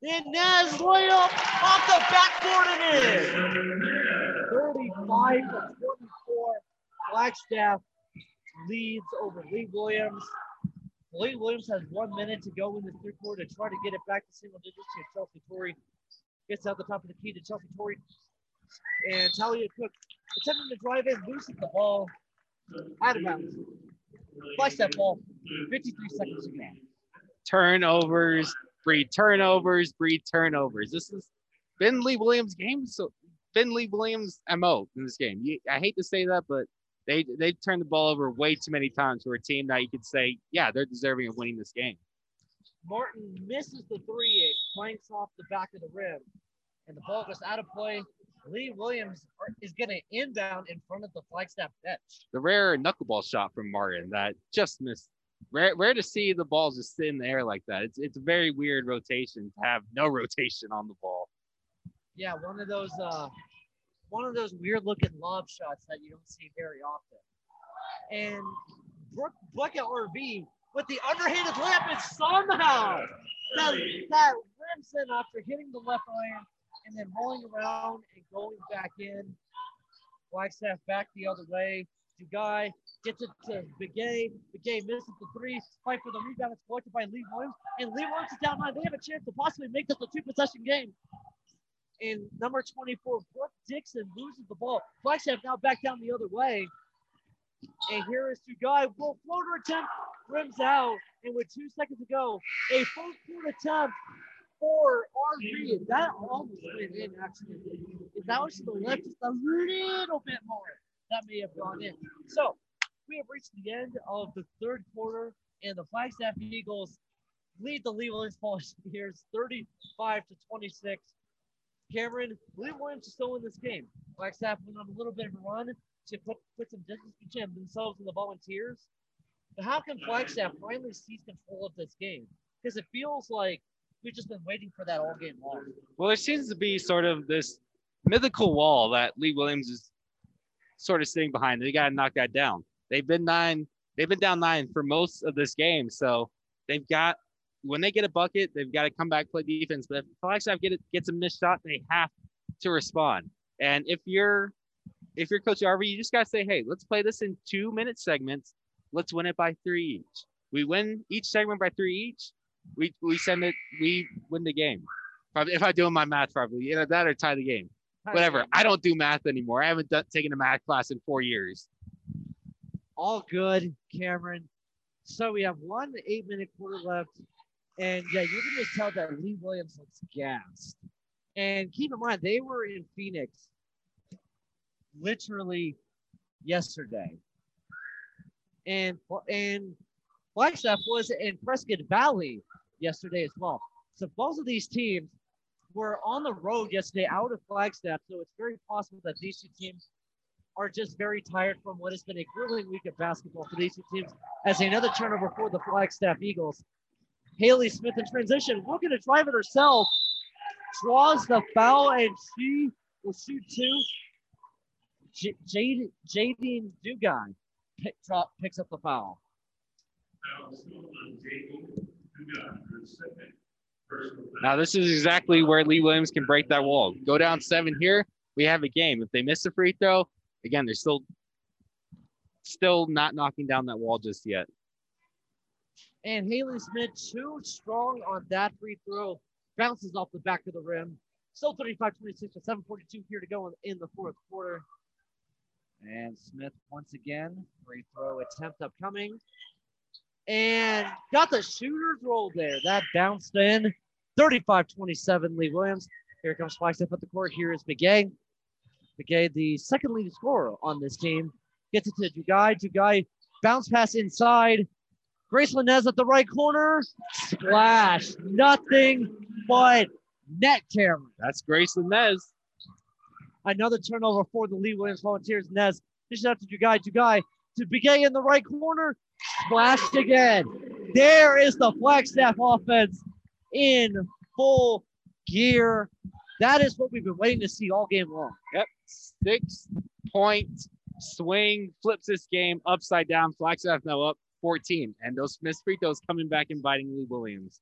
Then Nez layup off the backboard and in. 35 to 24. Flagstaff leads over Lee Williams. Lee Williams has one minute to go in the third quarter to try to get it back to single digits to Chelsea Torrey. Gets out the top of the key to Chelsea Torrey. And Talia Cook attempting to drive in, loses the ball out of bounds. Flash that ball, 53 seconds to go. Turnovers, breed turnovers, breed turnovers. This is been Lee Williams' game. So been Lee Williams' MO in this game. I hate to say that, but they they turned the ball over way too many times for a team that you could say, yeah, they're deserving of winning this game. Martin misses the three, it clanks off the back of the rim, and the ball goes out of play. Lee Williams is going to end down in front of the Flagstaff bench. The rare knuckleball shot from Martin that just missed. Rare, rare to see the ball just sit in the air like that. It's it's a very weird rotation to have no rotation on the ball. Yeah, one of those uh, one of those weird looking lob shots that you don't see very often. And Brooke Bucket RV with the underhanded layup and somehow that, that rims in after hitting the left iron and then rolling around and going back in. Flagstaff back the other way. Dugai gets it to Begay. Begay misses the three. Fight for the rebound. It's collected by Lee Williams. And Lee Williams is down nine. They have a chance to possibly make this a two possession game and number 24, Brooke Dixon loses the ball. Flagstaff now back down the other way. And here is Dugai. Will floater attempt rims out. And with two seconds to go, a full court attempt for RV. That almost went in, actually. If that was to the left just a little bit more, that may have gone in. So we have reached the end of the third quarter, and the Flagstaff Eagles lead the Lee Williams Volunteers 35 to 26. Cameron, William Williams is still in this game. Flagstaff went on a little bit of a run to put, put some distance between themselves and the Volunteers. But how can Flagstaff finally seize control of this game? Because it feels like we've just been waiting for that all game long. Well, there seems to be sort of this mythical wall that Lee Williams is sort of sitting behind. They got to knock that down. They've been nine. They've been down nine for most of this game, so they've got when they get a bucket, they've got to come back play defense. But if Flagstaff get gets a missed shot, they have to respond. And if you're if you're Coach Arvey, you just gotta say, hey, let's play this in two minute segments. Let's win it by three each. We win each segment by three each. We we send it. We win the game. Probably if I do my math, probably either that or tie the game. Whatever. I don't do math anymore. I haven't done, taken a math class in four years. All good, Cameron. So we have one eight minute quarter left. And yeah, you can just tell that Lee Williams looks gassed. And keep in mind, they were in Phoenix literally yesterday. And and Flagstaff was in Prescott Valley yesterday as well. So both of these teams were on the road yesterday out of Flagstaff. So it's very possible that these two teams are just very tired from what has been a grueling week of basketball for these two teams as another turnover for the Flagstaff Eagles. Haley Smith in transition, looking to drive it herself, draws the foul, and she will shoot two. J- Jade, Jaden Dugai pick, drop, picks up the foul. Now this is exactly where Lee Williams can break that wall. Go down seven here, we have a game. If they miss a free throw, again, they're still still not knocking down that wall just yet. And Haley Smith, too strong on that free throw, bounces off the back of the rim. Still 35 26 with 7.42 here to go in the fourth quarter. And Smith once again, free throw attempt upcoming. And got the shooter's roll there. That bounced in. 35 27, Lee Williams. Here comes Flagstaff at the court. Here is Begay. Begay, the second leading scorer on this team, gets it to Dugai. Dugai bounce pass inside. Gracelyn Nez at the right corner. Splash. Nothing but net Cameron. That's Grace Nez. Another turnover for the Lee Williams Volunteers. Nez dishes out to Dugai. Dugai to Begay in the right corner. Splashed again. There is the Flagstaff offense in full gear. That is what we've been waiting to see all game long. Yep. Six point swing flips this game upside down. Flagstaff now up 14. And those missed free throws coming back and biting Lee Williams.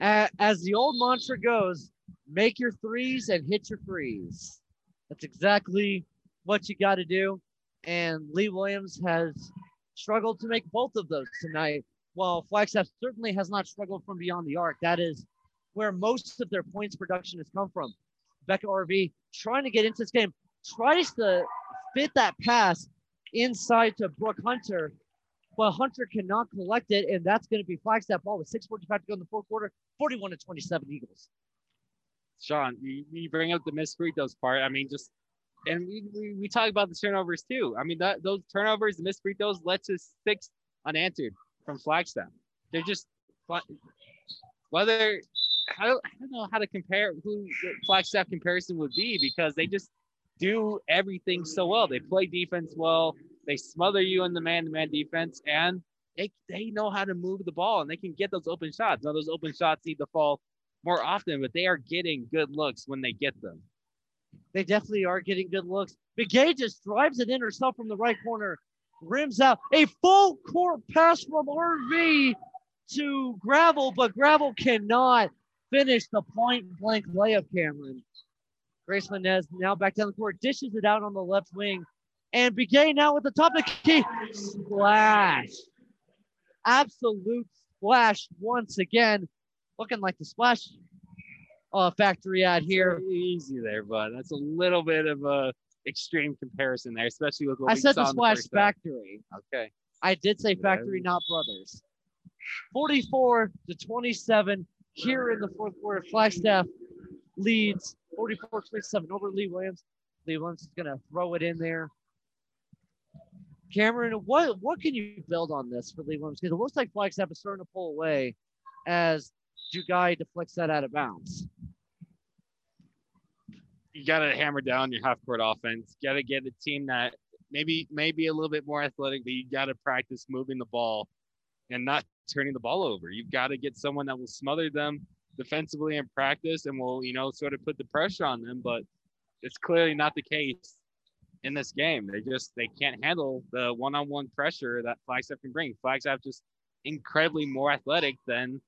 As the old mantra goes, make your threes and hit your threes. That's exactly what you got to do. And Lee Williams has struggled to make both of those tonight. While Flagstaff certainly has not struggled from beyond the arc, that is where most of their points production has come from. Becca RV trying to get into this game, tries to fit that pass inside to Brooke Hunter, but Hunter cannot collect it, and that's going to be Flagstaff ball with 6.45 to go in the fourth quarter, 41 to 27 Eagles. Sean, you, bring up the missed free throws part. I mean, just and we, we, we talk about the turnovers too. I mean, that those turnovers, the missed free throws, led to six unanswered from Flagstaff. They're just whether I don't, I don't know how to compare who Flagstaff comparison would be because they just do everything so well. They play defense well. They smother you in the man-to-man defense, and they they know how to move the ball and they can get those open shots. Now those open shots need to fall more often, but they are getting good looks when they get them. They definitely are getting good looks. Begay just drives it in herself from the right corner, rims out a full court pass from RV to Gravel, but Gravel cannot finish the point blank layup, Cameron. Gracelyn Nez now back down the court, dishes it out on the left wing. And Begay now with the top of the key. Splash. Absolute splash once again. Looking like the splash uh, factory out here. Easy there, bud. That's a little bit of a extreme comparison there, especially with what I we said saw the splash half. factory. Okay. I did say factory, not brothers. 44 to 27 here in the fourth quarter. Flagstaff leads 44 27 over Lee Williams. Lee Williams is going to throw it in there. Cameron, what what can you build on this for Lee Williams? Because it looks like Flagstaff is starting to pull away as Dugai deflects that out of bounds. You got to hammer down your half court offense. Got to get a team that maybe maybe a little bit more athletic, but you got to practice moving the ball and not turning the ball over. You've got to get someone that will smother them defensively in practice and will, you know, sort of put the pressure on them. But it's clearly not the case in this game. They just they can't handle the one-on-one pressure that Flagstaff can bring. Flagstaff just incredibly more athletic than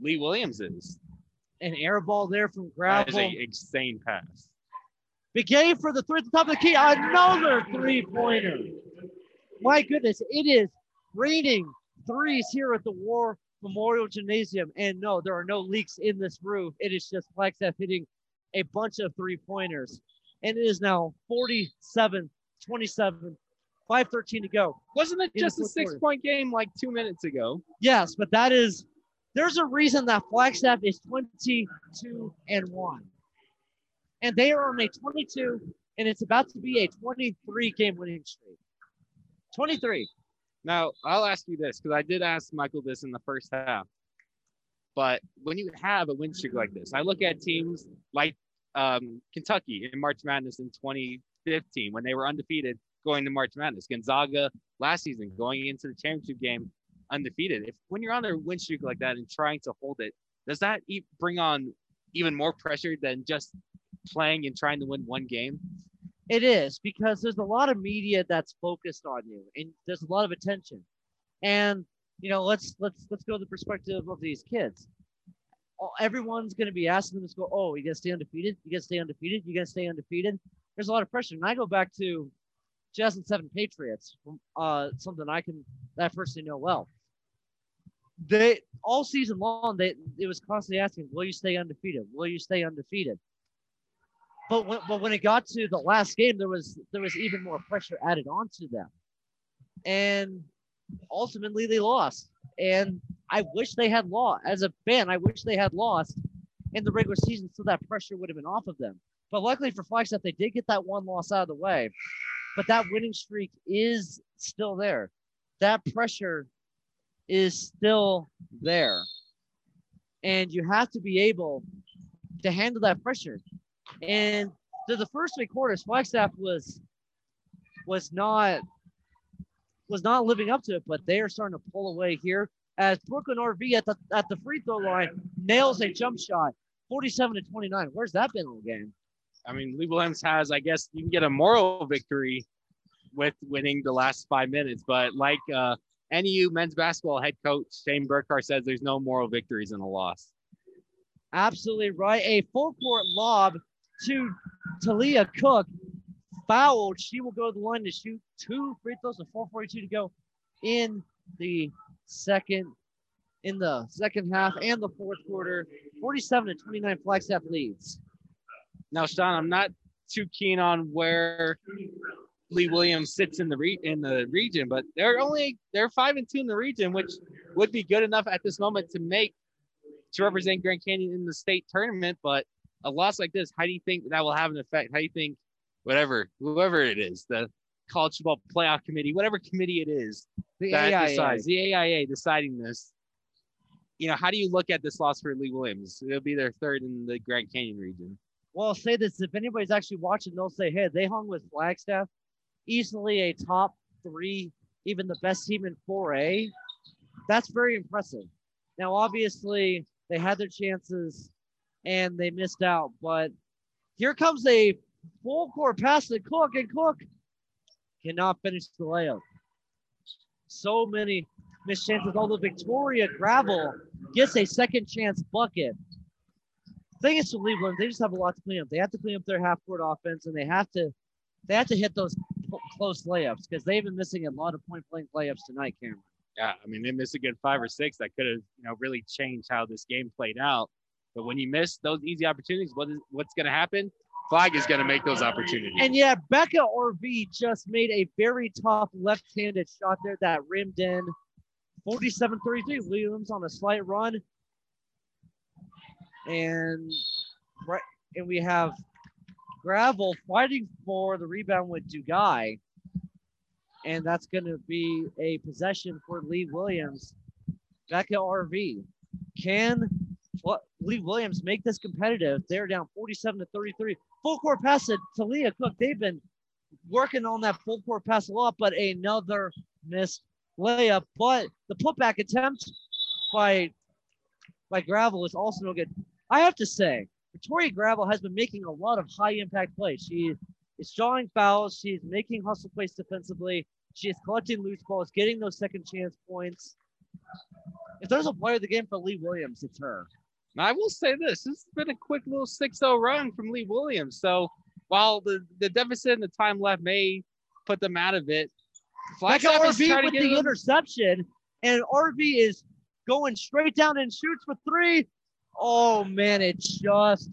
Lee Williams is. An air ball there from That is Gravel. a insane pass. Begay for the three at the top of the key. Another three pointer. My goodness, it is raining threes here at the War Memorial Gymnasium. And no, there are no leaks in this roof. It is just Flagstaff hitting a bunch of three pointers. And it is now 47 27, 513 to go. Wasn't it just a fourth quarter. six point game like two minutes ago? Yes, but that is, there's a reason that Flagstaff is 22 and 1. And they are on a 22, and it's about to be a 23 game winning streak. 23. Now, I'll ask you this because I did ask Michael this in the first half. But when you have a win streak like this, I look at teams like um, Kentucky in March Madness in 2015 when they were undefeated going to March Madness. Gonzaga last season going into the championship game undefeated. If when you're on a win streak like that and trying to hold it, does that e- bring on even more pressure than just playing and trying to win one game? It is because there's a lot of media that's focused on you, and there's a lot of attention. And you know, let's let's let's go to the perspective of these kids. Everyone's going to be asking them to go, "Oh, you got to stay undefeated? You got to stay undefeated? You got to stay undefeated?" There's a lot of pressure, and I go back to 2007 Patriots, uh, something I can that I personally know well. They all season long, they it was constantly asking, "Will you stay undefeated? Will you stay undefeated?" But when, but when it got to the last game, there was there was even more pressure added onto them, and ultimately they lost. And I wish they had lost. As a fan, I wish they had lost in the regular season, so that pressure would have been off of them. But luckily for Flagstaff, they did get that one loss out of the way. But that winning streak is still there. That pressure is still there, and you have to be able to handle that pressure. And through the first three quarters, Flagstaff was was not was not living up to it, but they are starting to pull away here as Brooklyn RV at the at the free throw line nails a jump shot, 47 to 29. Where's that been all game? I mean, Lee has, I guess, you can get a moral victory with winning the last five minutes, but like uh, NAU men's basketball head coach Shane Burcar says, there's no moral victories in a loss. Absolutely right. A full court lob to Talia Cook. Fouled. She will go to the line to shoot two free throws with 442 to go in the second in the second half and the fourth quarter. 47 to 29 Flagstaff leads. Now, Sean, I'm not too keen on where Lee Williams sits in the re- in the region, but they're only they're five and two in the region, which would be good enough at this moment to make to represent Grand Canyon in the state tournament. But a loss like this, how do you think that will have an effect? How do you think whatever whoever it is, the college football playoff committee, whatever committee it is The that AIA. decides the AIA deciding this? You know, how do you look at this loss for Lee Williams? It'll be their third in the Grand Canyon region. Well, I'll say this: if anybody's actually watching, they'll say, "Hey, they hung with Flagstaff, easily a top three, even the best team in 4A." That's very impressive. Now, obviously, they had their chances and they missed out, but here comes a full court pass to Cook, and Cook cannot finish the layup. So many missed chances. Although Victoria Gravel gets a second chance bucket thing is to Cleveland, they just have a lot to clean up. They have to clean up their half court offense, and they have to they have to hit those close layups because they've been missing a lot of point blank layups tonight, Cameron. Yeah, I mean, they missed a good five or six that could have, you know, really changed how this game played out. But when you miss those easy opportunities, what is what's going to happen? Flag is going to make those opportunities. And yeah, Becca RV just made a very tough left-handed shot there that rimmed in. 47-33. Williams on a slight run. And right and we have Gravel fighting for the rebound with Dugai. And that's gonna be a possession for Lee Williams. Becca RV. Can what Lee Williams make this competitive? They're down 47 to 33. Full court pass to Leah Cook. They've been working on that full court pass a lot, but another missed layup. But the putback attempt by by Gravel is also no good. I have to say, Victoria Gravel has been making a lot of high impact plays. She is drawing fouls. She's making hustle plays defensively. She is collecting loose balls, getting those second chance points. If there's a player of the game for Lee Williams, it's her. Now, I will say this: this has been a quick little 6-0 run from Lee Williams. So while the, the deficit and the time left may put them out of it, Like RV trying to with get the them- interception, and RV is going straight down and shoots for three. Oh man, it just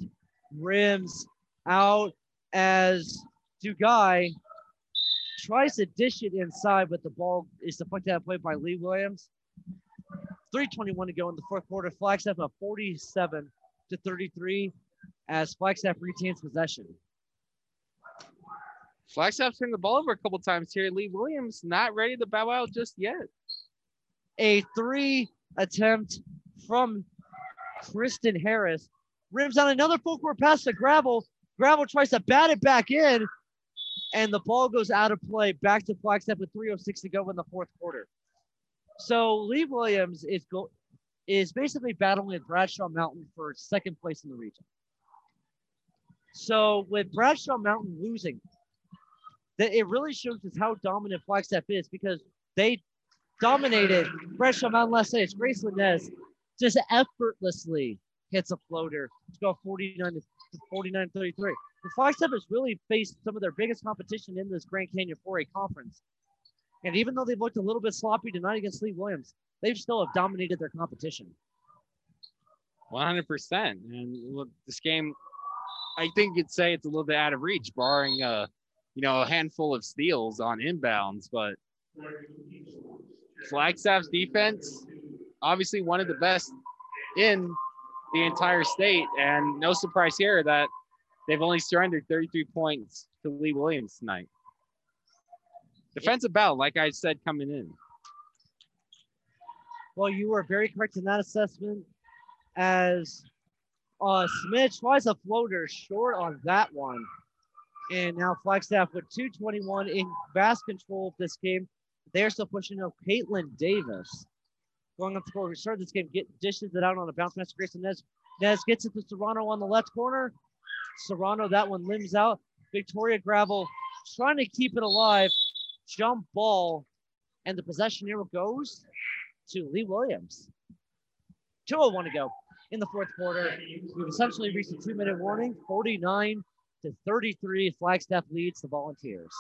rims out as Dugai tries to dish it inside, but the ball is deflected out of play by Lee Williams. 321 to go in the fourth quarter. Flagstaff up 47 to 33 as Flagstaff retains possession. Flagstaff turned the ball over a couple times here. Lee Williams not ready to bow out just yet. a three attempt from Kristen Harris. Rims on another full court pass to Gravel. Gravel tries to bat it back in, and the ball goes out of play back to Flagstaff with 3.06 to go in the fourth quarter. So Lee Williams is go is basically battling with Bradshaw Mountain for second place in the region. So with Bradshaw Mountain losing that it really shows us how dominant Flagstaff is because they dominated on Mountain last night. Gracelyn Nez just effortlessly hits a floater to go 49 to 49 33. The Flagstaff has really faced some of their biggest competition in this Grand Canyon 4A conference. And even though they've looked a little bit sloppy tonight against Lee Williams, they've still have dominated their competition. 100%. And this game, I think you'd say it's a little bit out of reach, barring a, you know, a handful of steals on inbounds. But Flagstaff's defense, obviously one of the best in the entire state. And no surprise here that they've only surrendered 33 points to Lee Williams tonight. Defensive battle, like I said, coming in. Well, you were very correct in that assessment. As uh, Smith tries a floater short on that one. And now Flagstaff with 221 in vast control of this game. They're still pushing up Caitlin Davis. Going up the court, we started this game, get dishes it out on a bounce to Gracelyn Nez. Nez gets it to Serrano on the left corner. Serrano, that one limbs out. Victoria Gravel trying to keep it alive. Jump ball. And the possession here goes to Lee Williams. 201 to go in the fourth quarter. We've essentially reached a two minute warning 49 to 33. Flagstaff leads the Volunteers.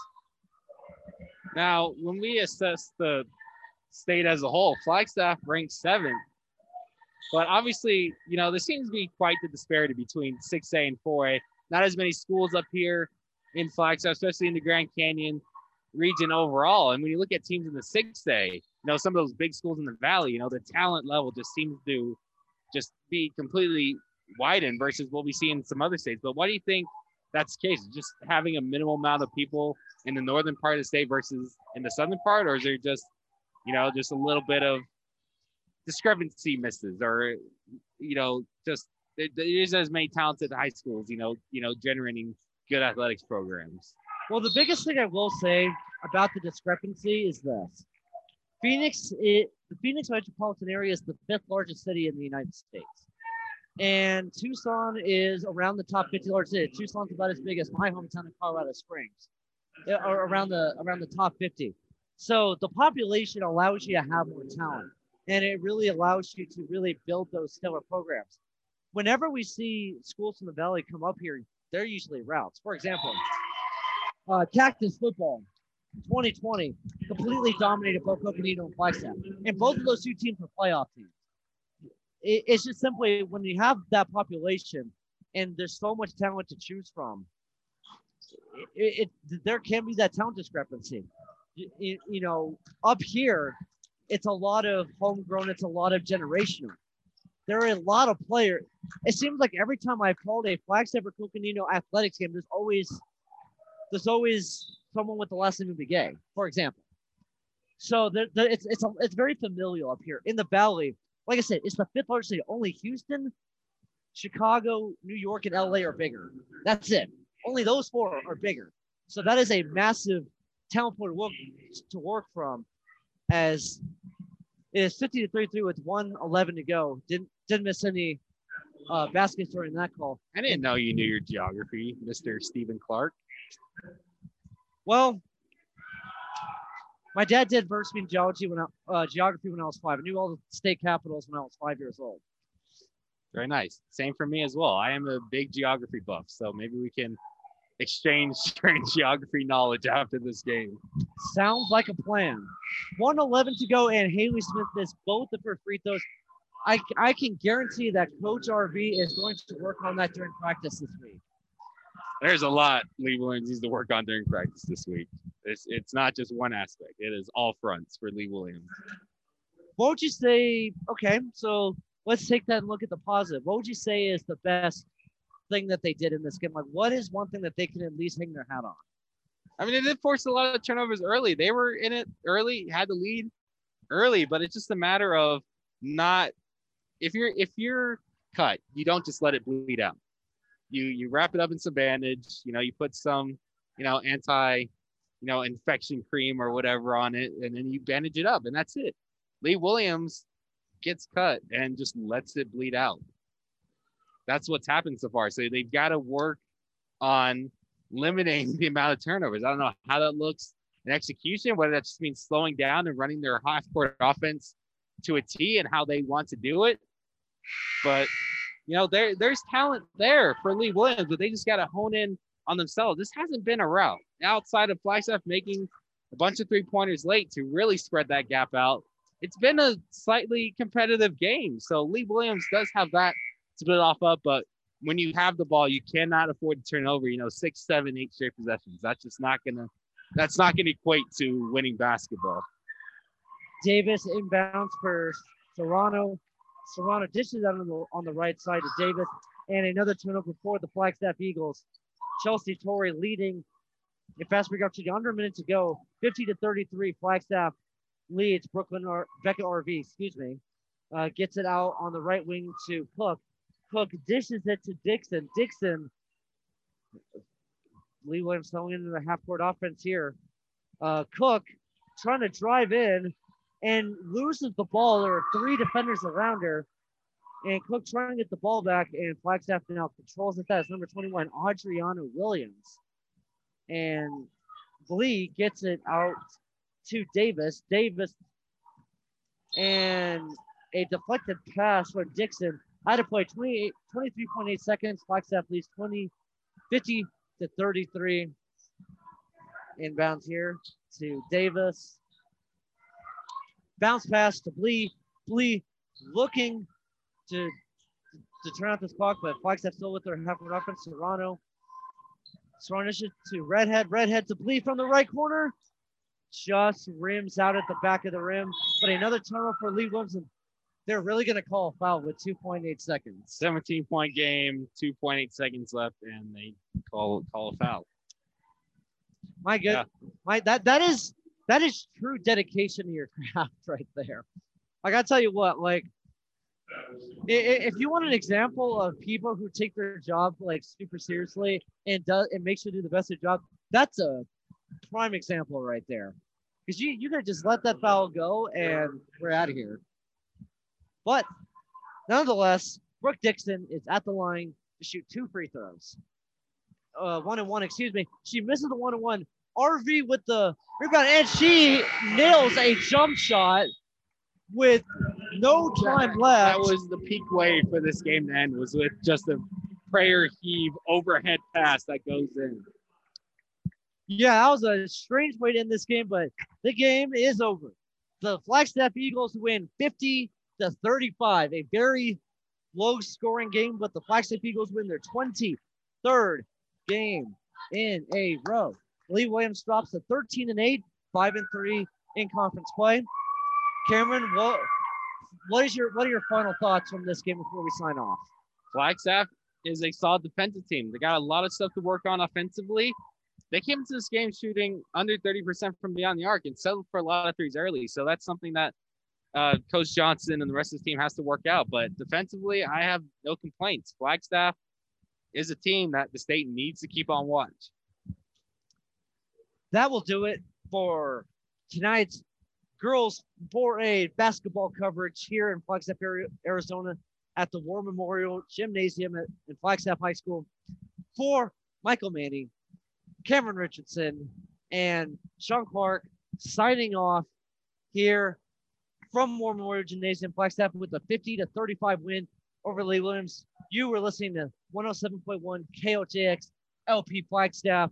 Now, when we assess the state as a whole, Flagstaff ranks seventh. But obviously, you know, there seems to be quite the disparity between 6A and 4A. Not as many schools up here in Flagstaff, especially in the Grand Canyon region overall. And when you look at teams in the 6A, you know, some of those big schools in the valley, you know, the talent level just seems to just be completely widened versus what we see in some other states. But why do you think that's the case? Just having a minimal amount of people in the northern part of the state versus in the southern part, or is there just, you know, just a little bit of discrepancy misses, or you know, just there isn't as many talented high schools, you know, you know, generating good athletics programs. Well, the biggest thing I will say about the discrepancy is this: Phoenix, it, the Phoenix metropolitan area is the fifth largest city in the United States. And Tucson is around the top 50 largest city. Tucson's about as big as my hometown of Colorado Springs, or around the around the top 50. So the population allows you to have more talent, and it really allows you to really build those stellar programs. Whenever we see schools in the valley come up here, they're usually routes. For example, uh, Cactus football 2020 completely dominated both Coconino and Flagstaff. And both of those two teams were playoff teams. It, it's just simply when you have that population and there's so much talent to choose from, it, it there can be that talent discrepancy. You, you know, up here, it's a lot of homegrown, it's a lot of generational. There are a lot of players. It seems like every time I've called a Flagstaff or Coconino athletics game, there's always there's always someone with the last name of Begay, for example. So it's it's a, it's very familial up here in the valley. Like I said, it's the fifth largest city. Only Houston, Chicago, New York, and LA are bigger. That's it. Only those four are bigger. So that is a massive talent pool to work, to work from. As it is 50 to 33 with 111 to go. Didn't didn't miss any uh, basket story in that call. I didn't know you knew your geography, Mr. Stephen Clark. Well, my dad did varsity in geology when I, uh, geography when I was five. I knew all the state capitals when I was five years old. Very nice. Same for me as well. I am a big geography buff, so maybe we can exchange geography knowledge after this game. Sounds like a plan. 111 to go, and Haley Smith missed both of her free throws. I, I can guarantee that Coach RV is going to work on that during practice this week there's a lot Lee Williams needs to work on during practice this week. It's it's not just one aspect; it is all fronts for Lee Williams. What would you say? Okay, so let's take that and look at the positive. What would you say is the best thing that they did in this game? Like, what is one thing that they can at least hang their hat on? I mean, they did force a lot of turnovers early. They were in it early, had the lead early, but it's just a matter of not if you're if you're cut, you don't just let it bleed out you you wrap it up in some bandage you know you put some you know anti you know infection cream or whatever on it and then you bandage it up and that's it lee williams gets cut and just lets it bleed out that's what's happened so far so they've got to work on limiting the amount of turnovers. I don't know how that looks in execution, whether that just means slowing down and running their half court offense to a T and how they want to do it. But you know, there there's talent there for Lee Williams, but they just got to hone in on themselves. This hasn't been a route outside of Flagstaff making a bunch of three pointers late to really spread that gap out. It's been a slightly competitive game, so Lee Williams does have that to build off of. But when you have the ball, you cannot afford to turn over. You know, six, seven, eight straight possessions. That's just not gonna. That's not gonna equate to winning basketball. Davis inbounds for Serrano. Serrano dishes out on the, on the right side to Davis, and another turnover for the Flagstaff Eagles. Chelsea Torrey leading a fast break to under a minute to go. 50 to 33. Flagstaff leads Brooklyn or Becca RV, excuse me. Uh, gets it out on the right wing to Cook. Cook dishes it to Dixon. Dixon, Lee Williams throwing into the half court offense here. Uh, Cook trying to drive in and loses the ball. There are three defenders around her. And Cook trying to get the ball back, and Flagstaff now controls it. That's number 21, Adriana Williams. And Lee gets it out to Davis. Davis and a deflected pass from Dixon. I had to play 28, 23.8 seconds. Flagstaff leads 20, 50 to 33. Inbounds here to Davis. Bounce pass to Blee. Blee looking to, to turn out this clock, but Flagstaff still with their half court offense. Serrano. Serrano to Redhouse. Redhouse to Blee from the right corner. Just rims out at the back of the rim. But another turnover for Lee Williamson. They're really going to call a foul with 2.8 seconds. 17 point game, 2.8 seconds left, and they call call a foul. My good, yeah. my that that is that is true dedication to your craft right there. I gotta tell you what, like if you want an example of people who take their job like super seriously and does and makes you do the best of the job, that's a prime example right there. Because you you could just let that foul go and we're out of here. But nonetheless, Brooke Dixon is at the line to shoot two free throws. Uh, one and one, excuse me. She misses the one and one. RV with the rebound, and she nails a jump shot with no time left. That was the peak way for this game to end, was with just a prayer heave overhead pass that goes in. Yeah, that was a strange way to end this game, but the game is over. The Flagstaff Eagles win 50 to 35, a very low scoring game, but the Flagstaff Eagles win their 23rd game in a row. Lee Williams drops to 13 and 8, 5 and 3 in conference play. Cameron, what what is your what are your final thoughts from this game before we sign off? Flagstaff is a solid defensive team. They got a lot of stuff to work on offensively. They came into this game shooting under 30% from beyond the arc and settled for a lot of threes early. So that's something that uh, Coach Johnson and the rest of the team has to work out. But defensively, I have no complaints. Flagstaff is a team that the state needs to keep on watch. That will do it for tonight's girls 4A basketball coverage here in Flagstaff, Arizona at the War Memorial Gymnasium at, in Flagstaff High School. For Michael Manning, Cameron Richardson, and Sean Clark signing off here from War Memorial Gymnasium, Flagstaff with a 50 to 35 win over Lee Williams. You were listening to 107.1 KOJX LP Flagstaff.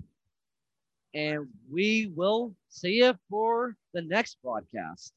And we will see you for the next broadcast.